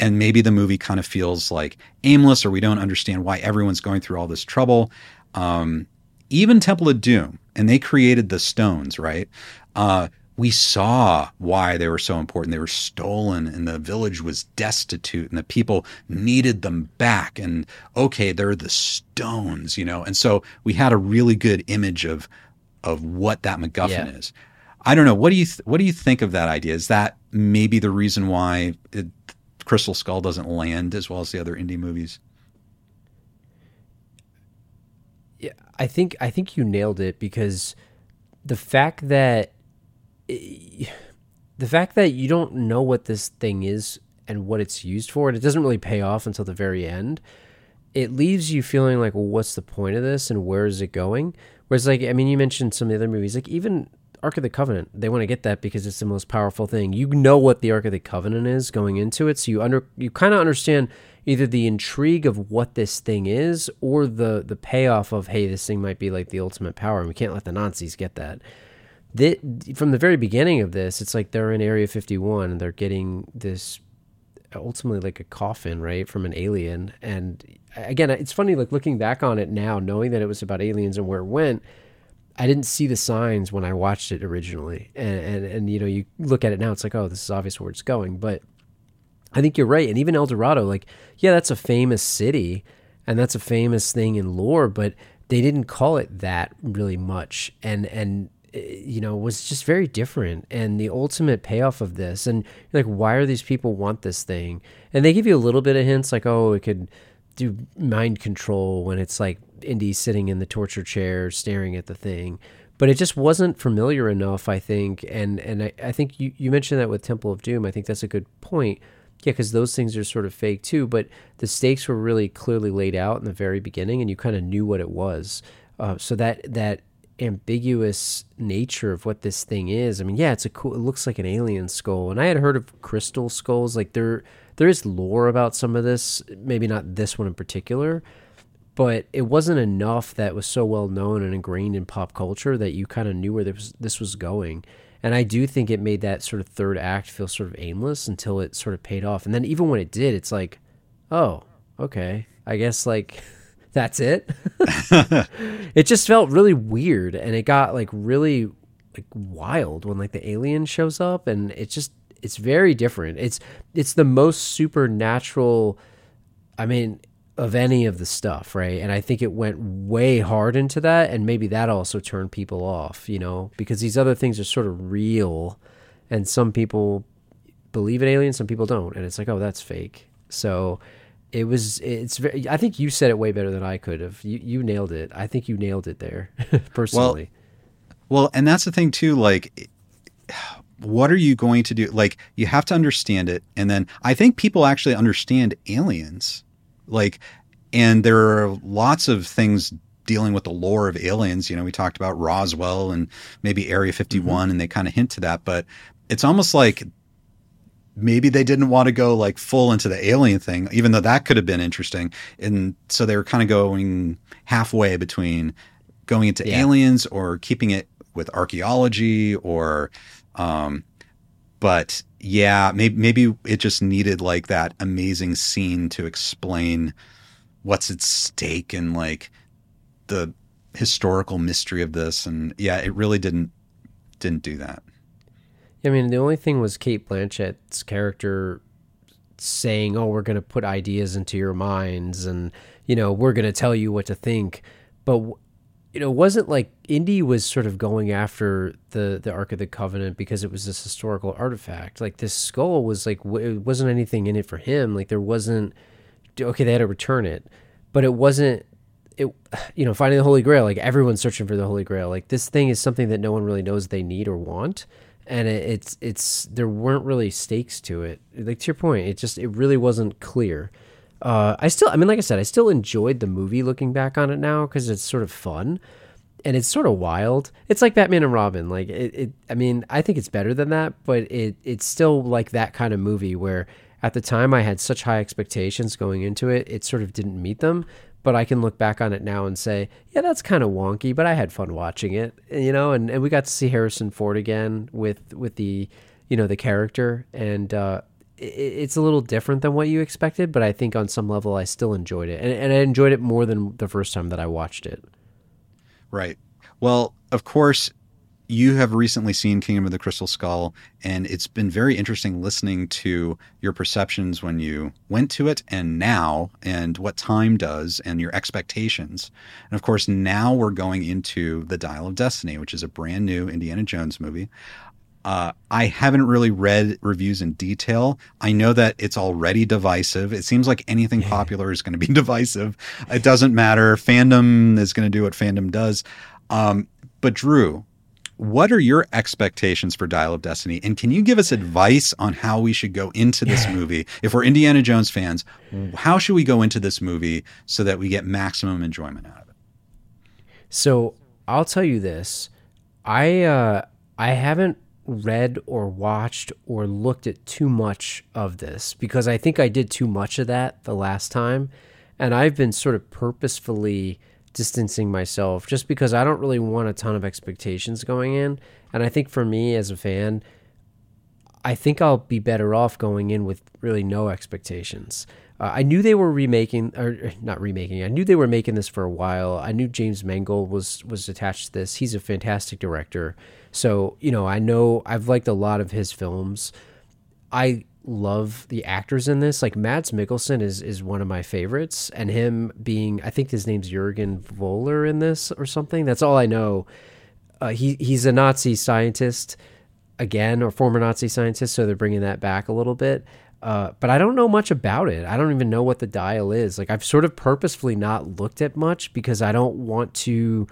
and maybe the movie kind of feels like aimless, or we don't understand why everyone's going through all this trouble. Um, even Temple of Doom, and they created the stones, right? Uh, we saw why they were so important. They were stolen, and the village was destitute, and the people needed them back. And okay, they're the stones, you know. And so we had a really good image of of what that MacGuffin Yeah. is. I don't know. What do you th- what do you think of that idea? Is that maybe the reason why it, Crystal Skull doesn't land as well as the other indie movies? Yeah, I think I think you nailed it because the fact that eh, the fact that you don't know what this thing is and what it's used for, and it doesn't really pay off until the very end. It leaves you feeling like, well, what's the point of this, and where is it going? Whereas, like, I mean, you mentioned some of the other movies, like even Ark of the Covenant. They want to get that because it's the most powerful thing. You know what the Ark of the Covenant is going into it, so you under you kind of understand either the intrigue of what this thing is or the the payoff of hey, this thing might be like the ultimate power, and we can't let the Nazis get that. Thi- from the very beginning of this, it's like they're in Area 51 and they're getting this ultimately like a coffin, right, from an alien. And again, it's funny, like looking back on it now, knowing that it was about aliens and where it went. I didn't see the signs when I watched it originally, and and, and you know, you look at it now, it's like, oh, this is obvious where it's going. But I think you're right, and even El Dorado, like, yeah, that's a famous city, and that's a famous thing in lore, but they didn't call it that really much, and and eh, you know was just very different. And the ultimate payoff of this, and like, why are these people want this thing? And they give you a little bit of hints, like, oh, it could do mind control when it's like Indy sitting in the torture chair staring at the thing. But it just wasn't familiar enough, I think. And and I, I think you, you mentioned that with Temple of Doom. I think that's a good point. Yeah, because those things are sort of fake too. But the stakes were really clearly laid out in the very beginning, and you kind of knew what it was. Uh, so that that ambiguous nature of what this thing is. I mean, yeah, it's a cool. It looks like an alien skull, and I had heard of crystal skulls. Like there, there is lore about some of this. Maybe not this one in particular, but it wasn't enough that was so well known and ingrained in pop culture that you kind of knew where this this was going. And I do think it made that sort of third act feel sort of aimless until it sort of paid off. And then even when it did, it's like, oh, okay, I guess like. that's it. it just felt really weird and it got like really like wild when like the alien shows up and it just it's very different. It's it's the most supernatural I mean of any of the stuff, right? And I think it went way hard into that and maybe that also turned people off, you know, because these other things are sort of real and some people believe in aliens, some people don't and it's like, "Oh, that's fake." So it was it's very i think you said it way better than i could have. You you nailed it. I think you nailed it there personally. Well, well and that's the thing too like what are you going to do? Like you have to understand it and then i think people actually understand aliens like and there are lots of things dealing with the lore of aliens you know we talked about roswell and maybe area 51 mm-hmm. and they kind of hint to that but it's almost like maybe they didn't want to go like full into the alien thing, even though that could have been interesting. And so they were kind of going halfway between going into yeah. aliens or keeping it with archaeology or, um, but yeah, maybe, maybe it just needed like that amazing scene to explain what's at stake and like the historical mystery of this. And yeah, it really didn't, didn't do that. I mean, the only thing was Cate Blanchett's character saying, "Oh, we're going to put ideas into your minds, and you know, we're going to tell you what to think." But you know, it wasn't like Indy was sort of going after the the Ark of the Covenant because it was this historical artifact. Like this skull was like it wasn't anything in it for him. Like there wasn't okay, they had to return it, but it wasn't it you know finding the holy grail like everyone's searching for the holy grail like this thing is something that no one really knows they need or want and it, it's it's there weren't really stakes to it. Like to your point, it just it really wasn't clear. Uh, I still, I mean, like I said, I still enjoyed the movie looking back on it now because it's sort of fun and it's sort of wild. It's like Batman and Robin. Like it, it, I mean, I think it's better than that, but it it's still like that kind of movie where at the time I had such high expectations going into it, it sort of didn't meet them but I can look back on it now and say, yeah, that's kind of wonky, but I had fun watching it, you know, and, and we got to see Harrison Ford again with, with the, you know, the character and, uh, it's a little different than what you expected, but I think on some level I still enjoyed it and, and I enjoyed it more than the first time that I watched it. Right. Well, of course, you have recently seen Kingdom of the Crystal Skull, and it's been very interesting listening to your perceptions when you went to it and now, and what time does, and your expectations. And of course, now we're going into The Dial of Destiny, which is a brand new Indiana Jones movie. Uh, I haven't really read reviews in detail. I know that it's already divisive. It seems like anything popular is going to be divisive. It doesn't matter. Fandom is going to do what fandom does. Um, but Drew, what are your expectations for Dial of Destiny? And can you give us advice on how we should go into this movie? If we're Indiana Jones fans, how should we go into this movie so that we get maximum enjoyment out of it? So I'll tell you this. I uh, I haven't read or watched or looked at too much of this because I think I did too much of that the last time. And I've been sort of purposefully distancing myself just because I don't really want a ton of expectations going in. And I think for me as a fan, I think I'll be better off going in with really no expectations. Uh, I knew they were remaking, or not remaking. I knew they were making this for a while. I knew James Mangold was was attached to this. He's a fantastic director. So you know, I know I've liked a lot of his films. I love the actors in this. Like Mads Mikkelsen is is one of my favorites, and him being I think his name's Jürgen Voller in this or something. That's all I know. Uh, he he's a Nazi scientist again, or former Nazi scientist, so they're bringing that back a little bit. Uh, but I don't know much about it. I don't even know what the dial is. Like I've sort of purposefully not looked at much because I don't want to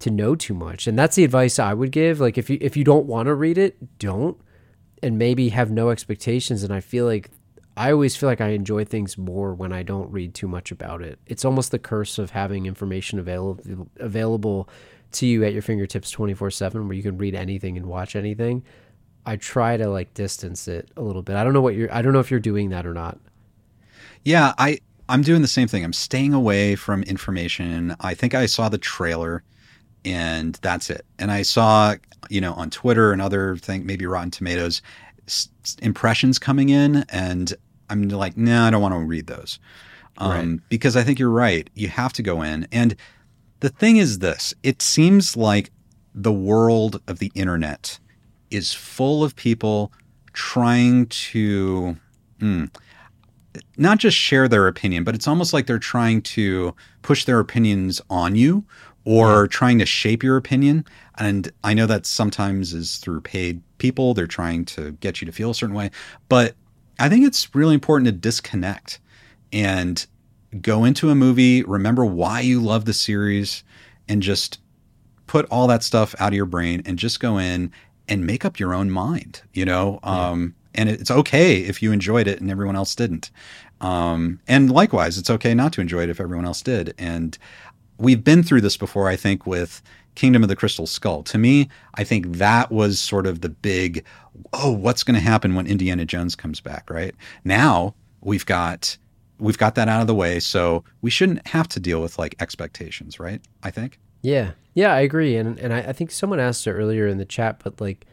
to know too much. And that's the advice I would give. Like if you if you don't want to read it, don't and maybe have no expectations and I feel like I always feel like I enjoy things more when I don't read too much about it. It's almost the curse of having information available available to you at your fingertips 24/7 where you can read anything and watch anything. I try to like distance it a little bit. I don't know what you're I don't know if you're doing that or not. Yeah, I I'm doing the same thing. I'm staying away from information. I think I saw the trailer and that's it. And I saw, you know, on Twitter and other thing, maybe Rotten Tomatoes, s- impressions coming in, and I'm like, no, nah, I don't want to read those, um, right. because I think you're right. You have to go in, and the thing is this: it seems like the world of the internet is full of people trying to. Mm, not just share their opinion, but it's almost like they're trying to push their opinions on you or yeah. trying to shape your opinion. And I know that sometimes is through paid people. They're trying to get you to feel a certain way. But I think it's really important to disconnect and go into a movie, remember why you love the series, and just put all that stuff out of your brain and just go in and make up your own mind, you know? Um, and it's okay if you enjoyed it and everyone else didn't. Um, and likewise, it's okay not to enjoy it if everyone else did. And we've been through this before, I think, with Kingdom of the Crystal Skull. To me, I think that was sort of the big, oh, what's going to happen when Indiana Jones comes back, right? Now we've got we've got that out of the way, so we shouldn't have to deal with like expectations, right? I think. Yeah, yeah, I agree, and and I, I think someone asked it earlier in the chat, but like,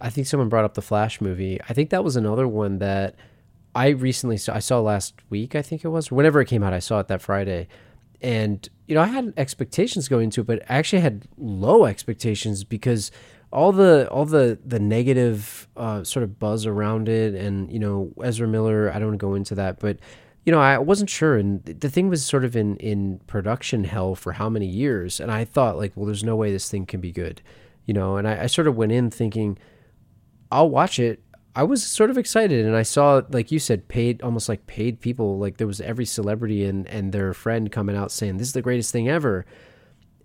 I think someone brought up the Flash movie. I think that was another one that I recently saw. I saw last week, I think it was, whenever it came out. I saw it that Friday and you know I had expectations going into it, but I actually had low expectations because all the all the the negative uh, sort of buzz around it, and you know Ezra Miller. I don't want to go into that, but you know I wasn't sure, and the thing was sort of in in production hell for how many years, and I thought like, well, there's no way this thing can be good, you know, and I, I sort of went in thinking. I'll watch it I was sort of excited, and I saw, like you said, paid almost like paid people. Like there was every celebrity and and their friend coming out saying this is the greatest thing ever.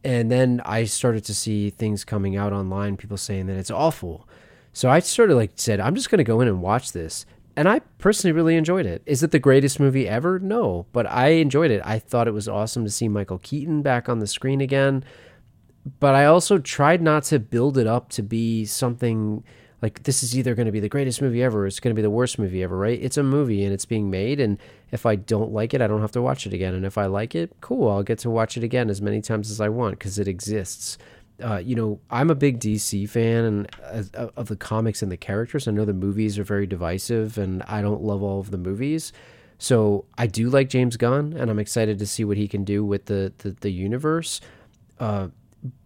And then I started to see things coming out online, people saying that it's awful. So I sort of like said, I'm just going to go in and watch this. And I personally really enjoyed it. Is it the greatest movie ever? No, but I enjoyed it. I thought it was awesome to see Michael Keaton back on the screen again. But I also tried not to build it up to be something like this is either going to be the greatest movie ever or it's going to be the worst movie ever right it's a movie and it's being made and if i don't like it i don't have to watch it again and if i like it cool i'll get to watch it again as many times as i want because it exists uh, you know i'm a big dc fan and uh, of the comics and the characters i know the movies are very divisive and i don't love all of the movies so i do like james gunn and i'm excited to see what he can do with the the, the universe uh,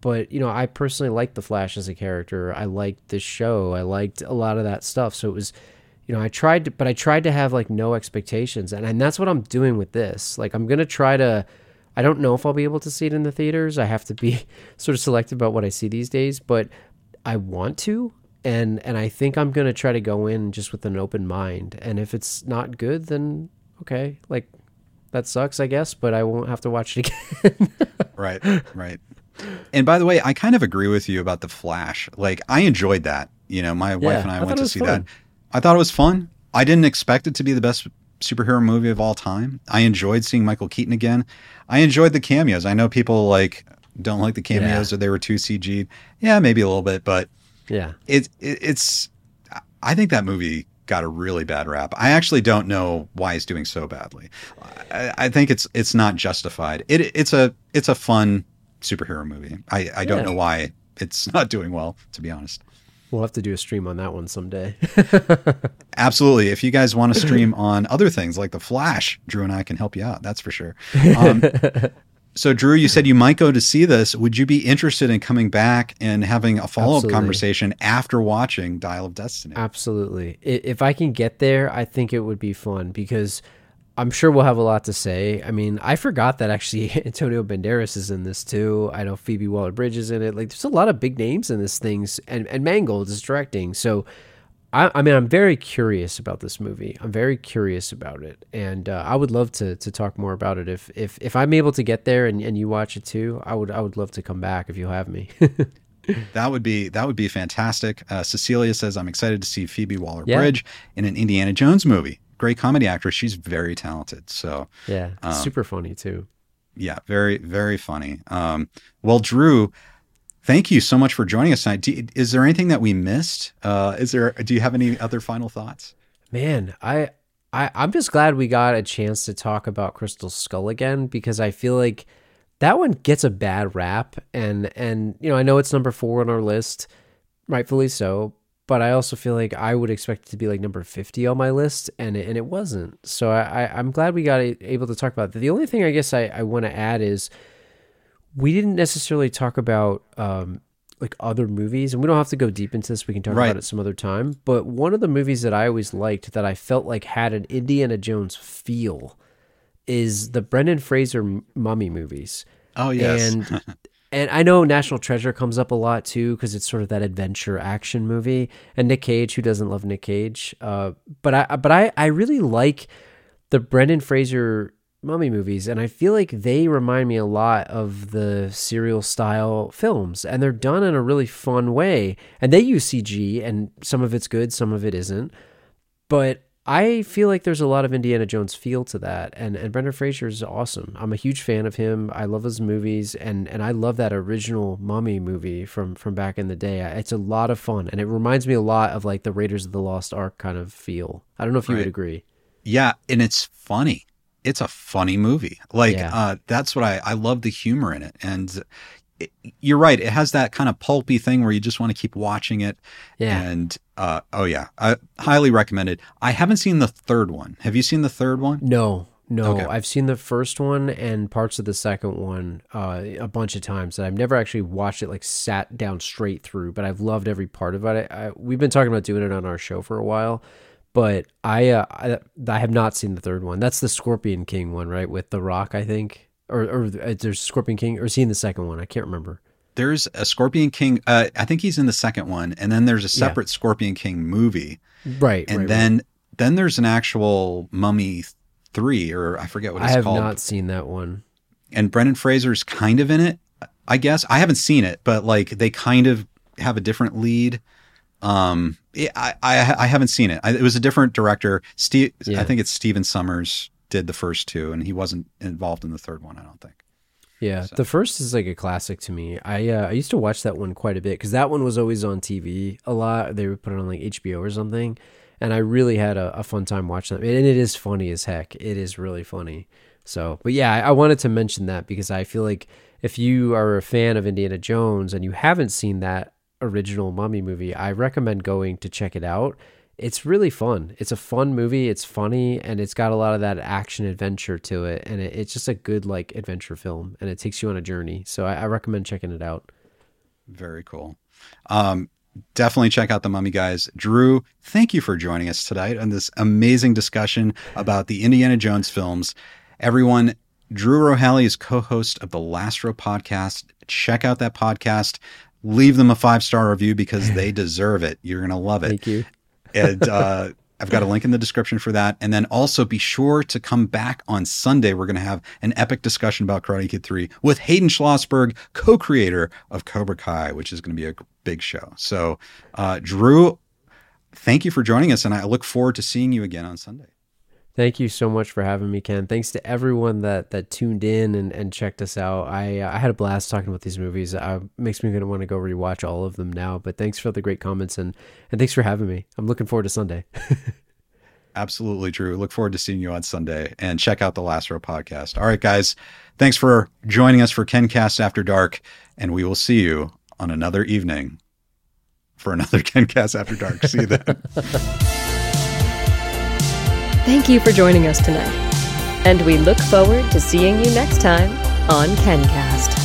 but you know, I personally liked the Flash as a character. I liked the show. I liked a lot of that stuff. So it was, you know, I tried to, but I tried to have like no expectations, and and that's what I'm doing with this. Like I'm gonna try to. I don't know if I'll be able to see it in the theaters. I have to be sort of selective about what I see these days, but I want to, and and I think I'm gonna try to go in just with an open mind. And if it's not good, then okay, like that sucks, I guess, but I won't have to watch it again. right, right. And by the way, I kind of agree with you about the Flash. Like I enjoyed that. You know, my yeah, wife and I, I went to see fun. that. I thought it was fun. I didn't expect it to be the best superhero movie of all time. I enjoyed seeing Michael Keaton again. I enjoyed the cameos. I know people like don't like the cameos yeah. or they were too CG'd. Yeah, maybe a little bit, but yeah, it, it it's. I think that movie got a really bad rap. I actually don't know why it's doing so badly. I, I think it's it's not justified. It it's a it's a fun superhero movie. I, I don't yeah. know why it's not doing well, to be honest. We'll have to do a stream on that one someday. Absolutely. If you guys want to stream on other things like The Flash, Drew and I can help you out. That's for sure. Um, so, Drew, you said you might go to see this. Would you be interested in coming back and having a follow up conversation after watching Dial of Destiny? Absolutely. If I can get there, I think it would be fun because I'm sure we'll have a lot to say. I mean, I forgot that actually Antonio Banderas is in this too. I know Phoebe Waller Bridge is in it. Like, there's a lot of big names in this things, and and Mangold is directing. So, I, I mean, I'm very curious about this movie. I'm very curious about it, and uh, I would love to to talk more about it. If if if I'm able to get there and, and you watch it too, I would I would love to come back if you'll have me. that would be that would be fantastic. Uh, Cecilia says, "I'm excited to see Phoebe Waller-Bridge yeah. in an Indiana Jones movie. Great comedy actress. She's very talented. So yeah, um, super funny too. Yeah, very very funny. Um, well, Drew, thank you so much for joining us tonight. Do, is there anything that we missed? Uh, is there? Do you have any other final thoughts? Man, I, I I'm just glad we got a chance to talk about Crystal Skull again because I feel like that one gets a bad rap, and and you know I know it's number four on our list, rightfully so. But I also feel like I would expect it to be like number fifty on my list, and it, and it wasn't. So I, I am glad we got able to talk about it. The only thing I guess I, I want to add is we didn't necessarily talk about um, like other movies, and we don't have to go deep into this. We can talk right. about it some other time. But one of the movies that I always liked that I felt like had an Indiana Jones feel is the Brendan Fraser mummy movies. Oh yes, and and I know National Treasure comes up a lot too because it's sort of that adventure action movie. And Nick Cage, who doesn't love Nick Cage? Uh, but I but I I really like the Brendan Fraser mummy movies and i feel like they remind me a lot of the serial style films and they're done in a really fun way and they use cg and some of it's good some of it isn't but i feel like there's a lot of indiana jones feel to that and and brendan fraser is awesome i'm a huge fan of him i love his movies and and i love that original mummy movie from from back in the day it's a lot of fun and it reminds me a lot of like the raiders of the lost ark kind of feel i don't know if you right. would agree yeah and it's funny it's a funny movie. Like yeah. uh, that's what I I love the humor in it, and it, you're right. It has that kind of pulpy thing where you just want to keep watching it. Yeah. And uh, oh yeah, I highly recommend it. I haven't seen the third one. Have you seen the third one? No. No, okay. I've seen the first one and parts of the second one uh, a bunch of times. And I've never actually watched it like sat down straight through, but I've loved every part of it. I, we've been talking about doing it on our show for a while, but I, uh, I, I have not seen the third one. That's the Scorpion King one, right? With The Rock, I think, or or uh, there's Scorpion King, or is he in the second one. I can't remember. There's a Scorpion King. Uh, I think he's in the second one, and then there's a separate yeah. Scorpion King movie, right? And right, then right. then there's an actual Mummy three, or I forget what it's called. I have not seen that one. And Brendan Fraser's kind of in it, I guess. I haven't seen it, but like they kind of have a different lead. Um, I, I, I haven't seen it. I, it was a different director. Steve, yeah. I think it's Stephen Sommers did the first two, and he wasn't involved in the third one. I don't think. Yeah, so. the first is like a classic to me. I uh, I used to watch that one quite a bit because that one was always on TV a lot. They would put it on like HBO or something, and I really had a, a fun time watching that. And it is funny as heck. It is really funny. So, but yeah, I, I wanted to mention that because I feel like if you are a fan of Indiana Jones and you haven't seen that original Mummy movie, I recommend going to check it out. It's really fun. It's a fun movie. It's funny and it's got a lot of that action adventure to it. And it, it's just a good like adventure film and it takes you on a journey. So I, I recommend checking it out. Very cool. Um, definitely check out the Mummy guys. Drew, thank you for joining us tonight on this amazing discussion about the Indiana Jones films. Everyone, Drew Rohaly is co-host of the Last Row podcast. Check out that podcast leave them a five star review because they deserve it. You're going to love it. Thank you. And uh, I've got a link in the description for that. And then also be sure to come back on Sunday. We're going to have an epic discussion about Karate Kid 3 with Hayden Schlossberg, co creator of Cobra Kai, which is going to be a big show. So, uh, Drew, thank you for joining us. And I look forward to seeing you again on Sunday. Thank you so much for having me, Ken. Thanks to everyone that that tuned in and, and checked us out. I I had a blast talking about these movies. It uh, makes me gonna want to go rewatch all of them now. But thanks for the great comments and and thanks for having me. I'm looking forward to Sunday. Absolutely true. Look forward to seeing you on Sunday and check out the Last Row podcast. All right, guys. Thanks for joining us for KenCast After Dark, and we will see you on another evening for another KenCast After Dark. See you then. Thank you for joining us tonight. And we look forward to seeing you next time on KenCast.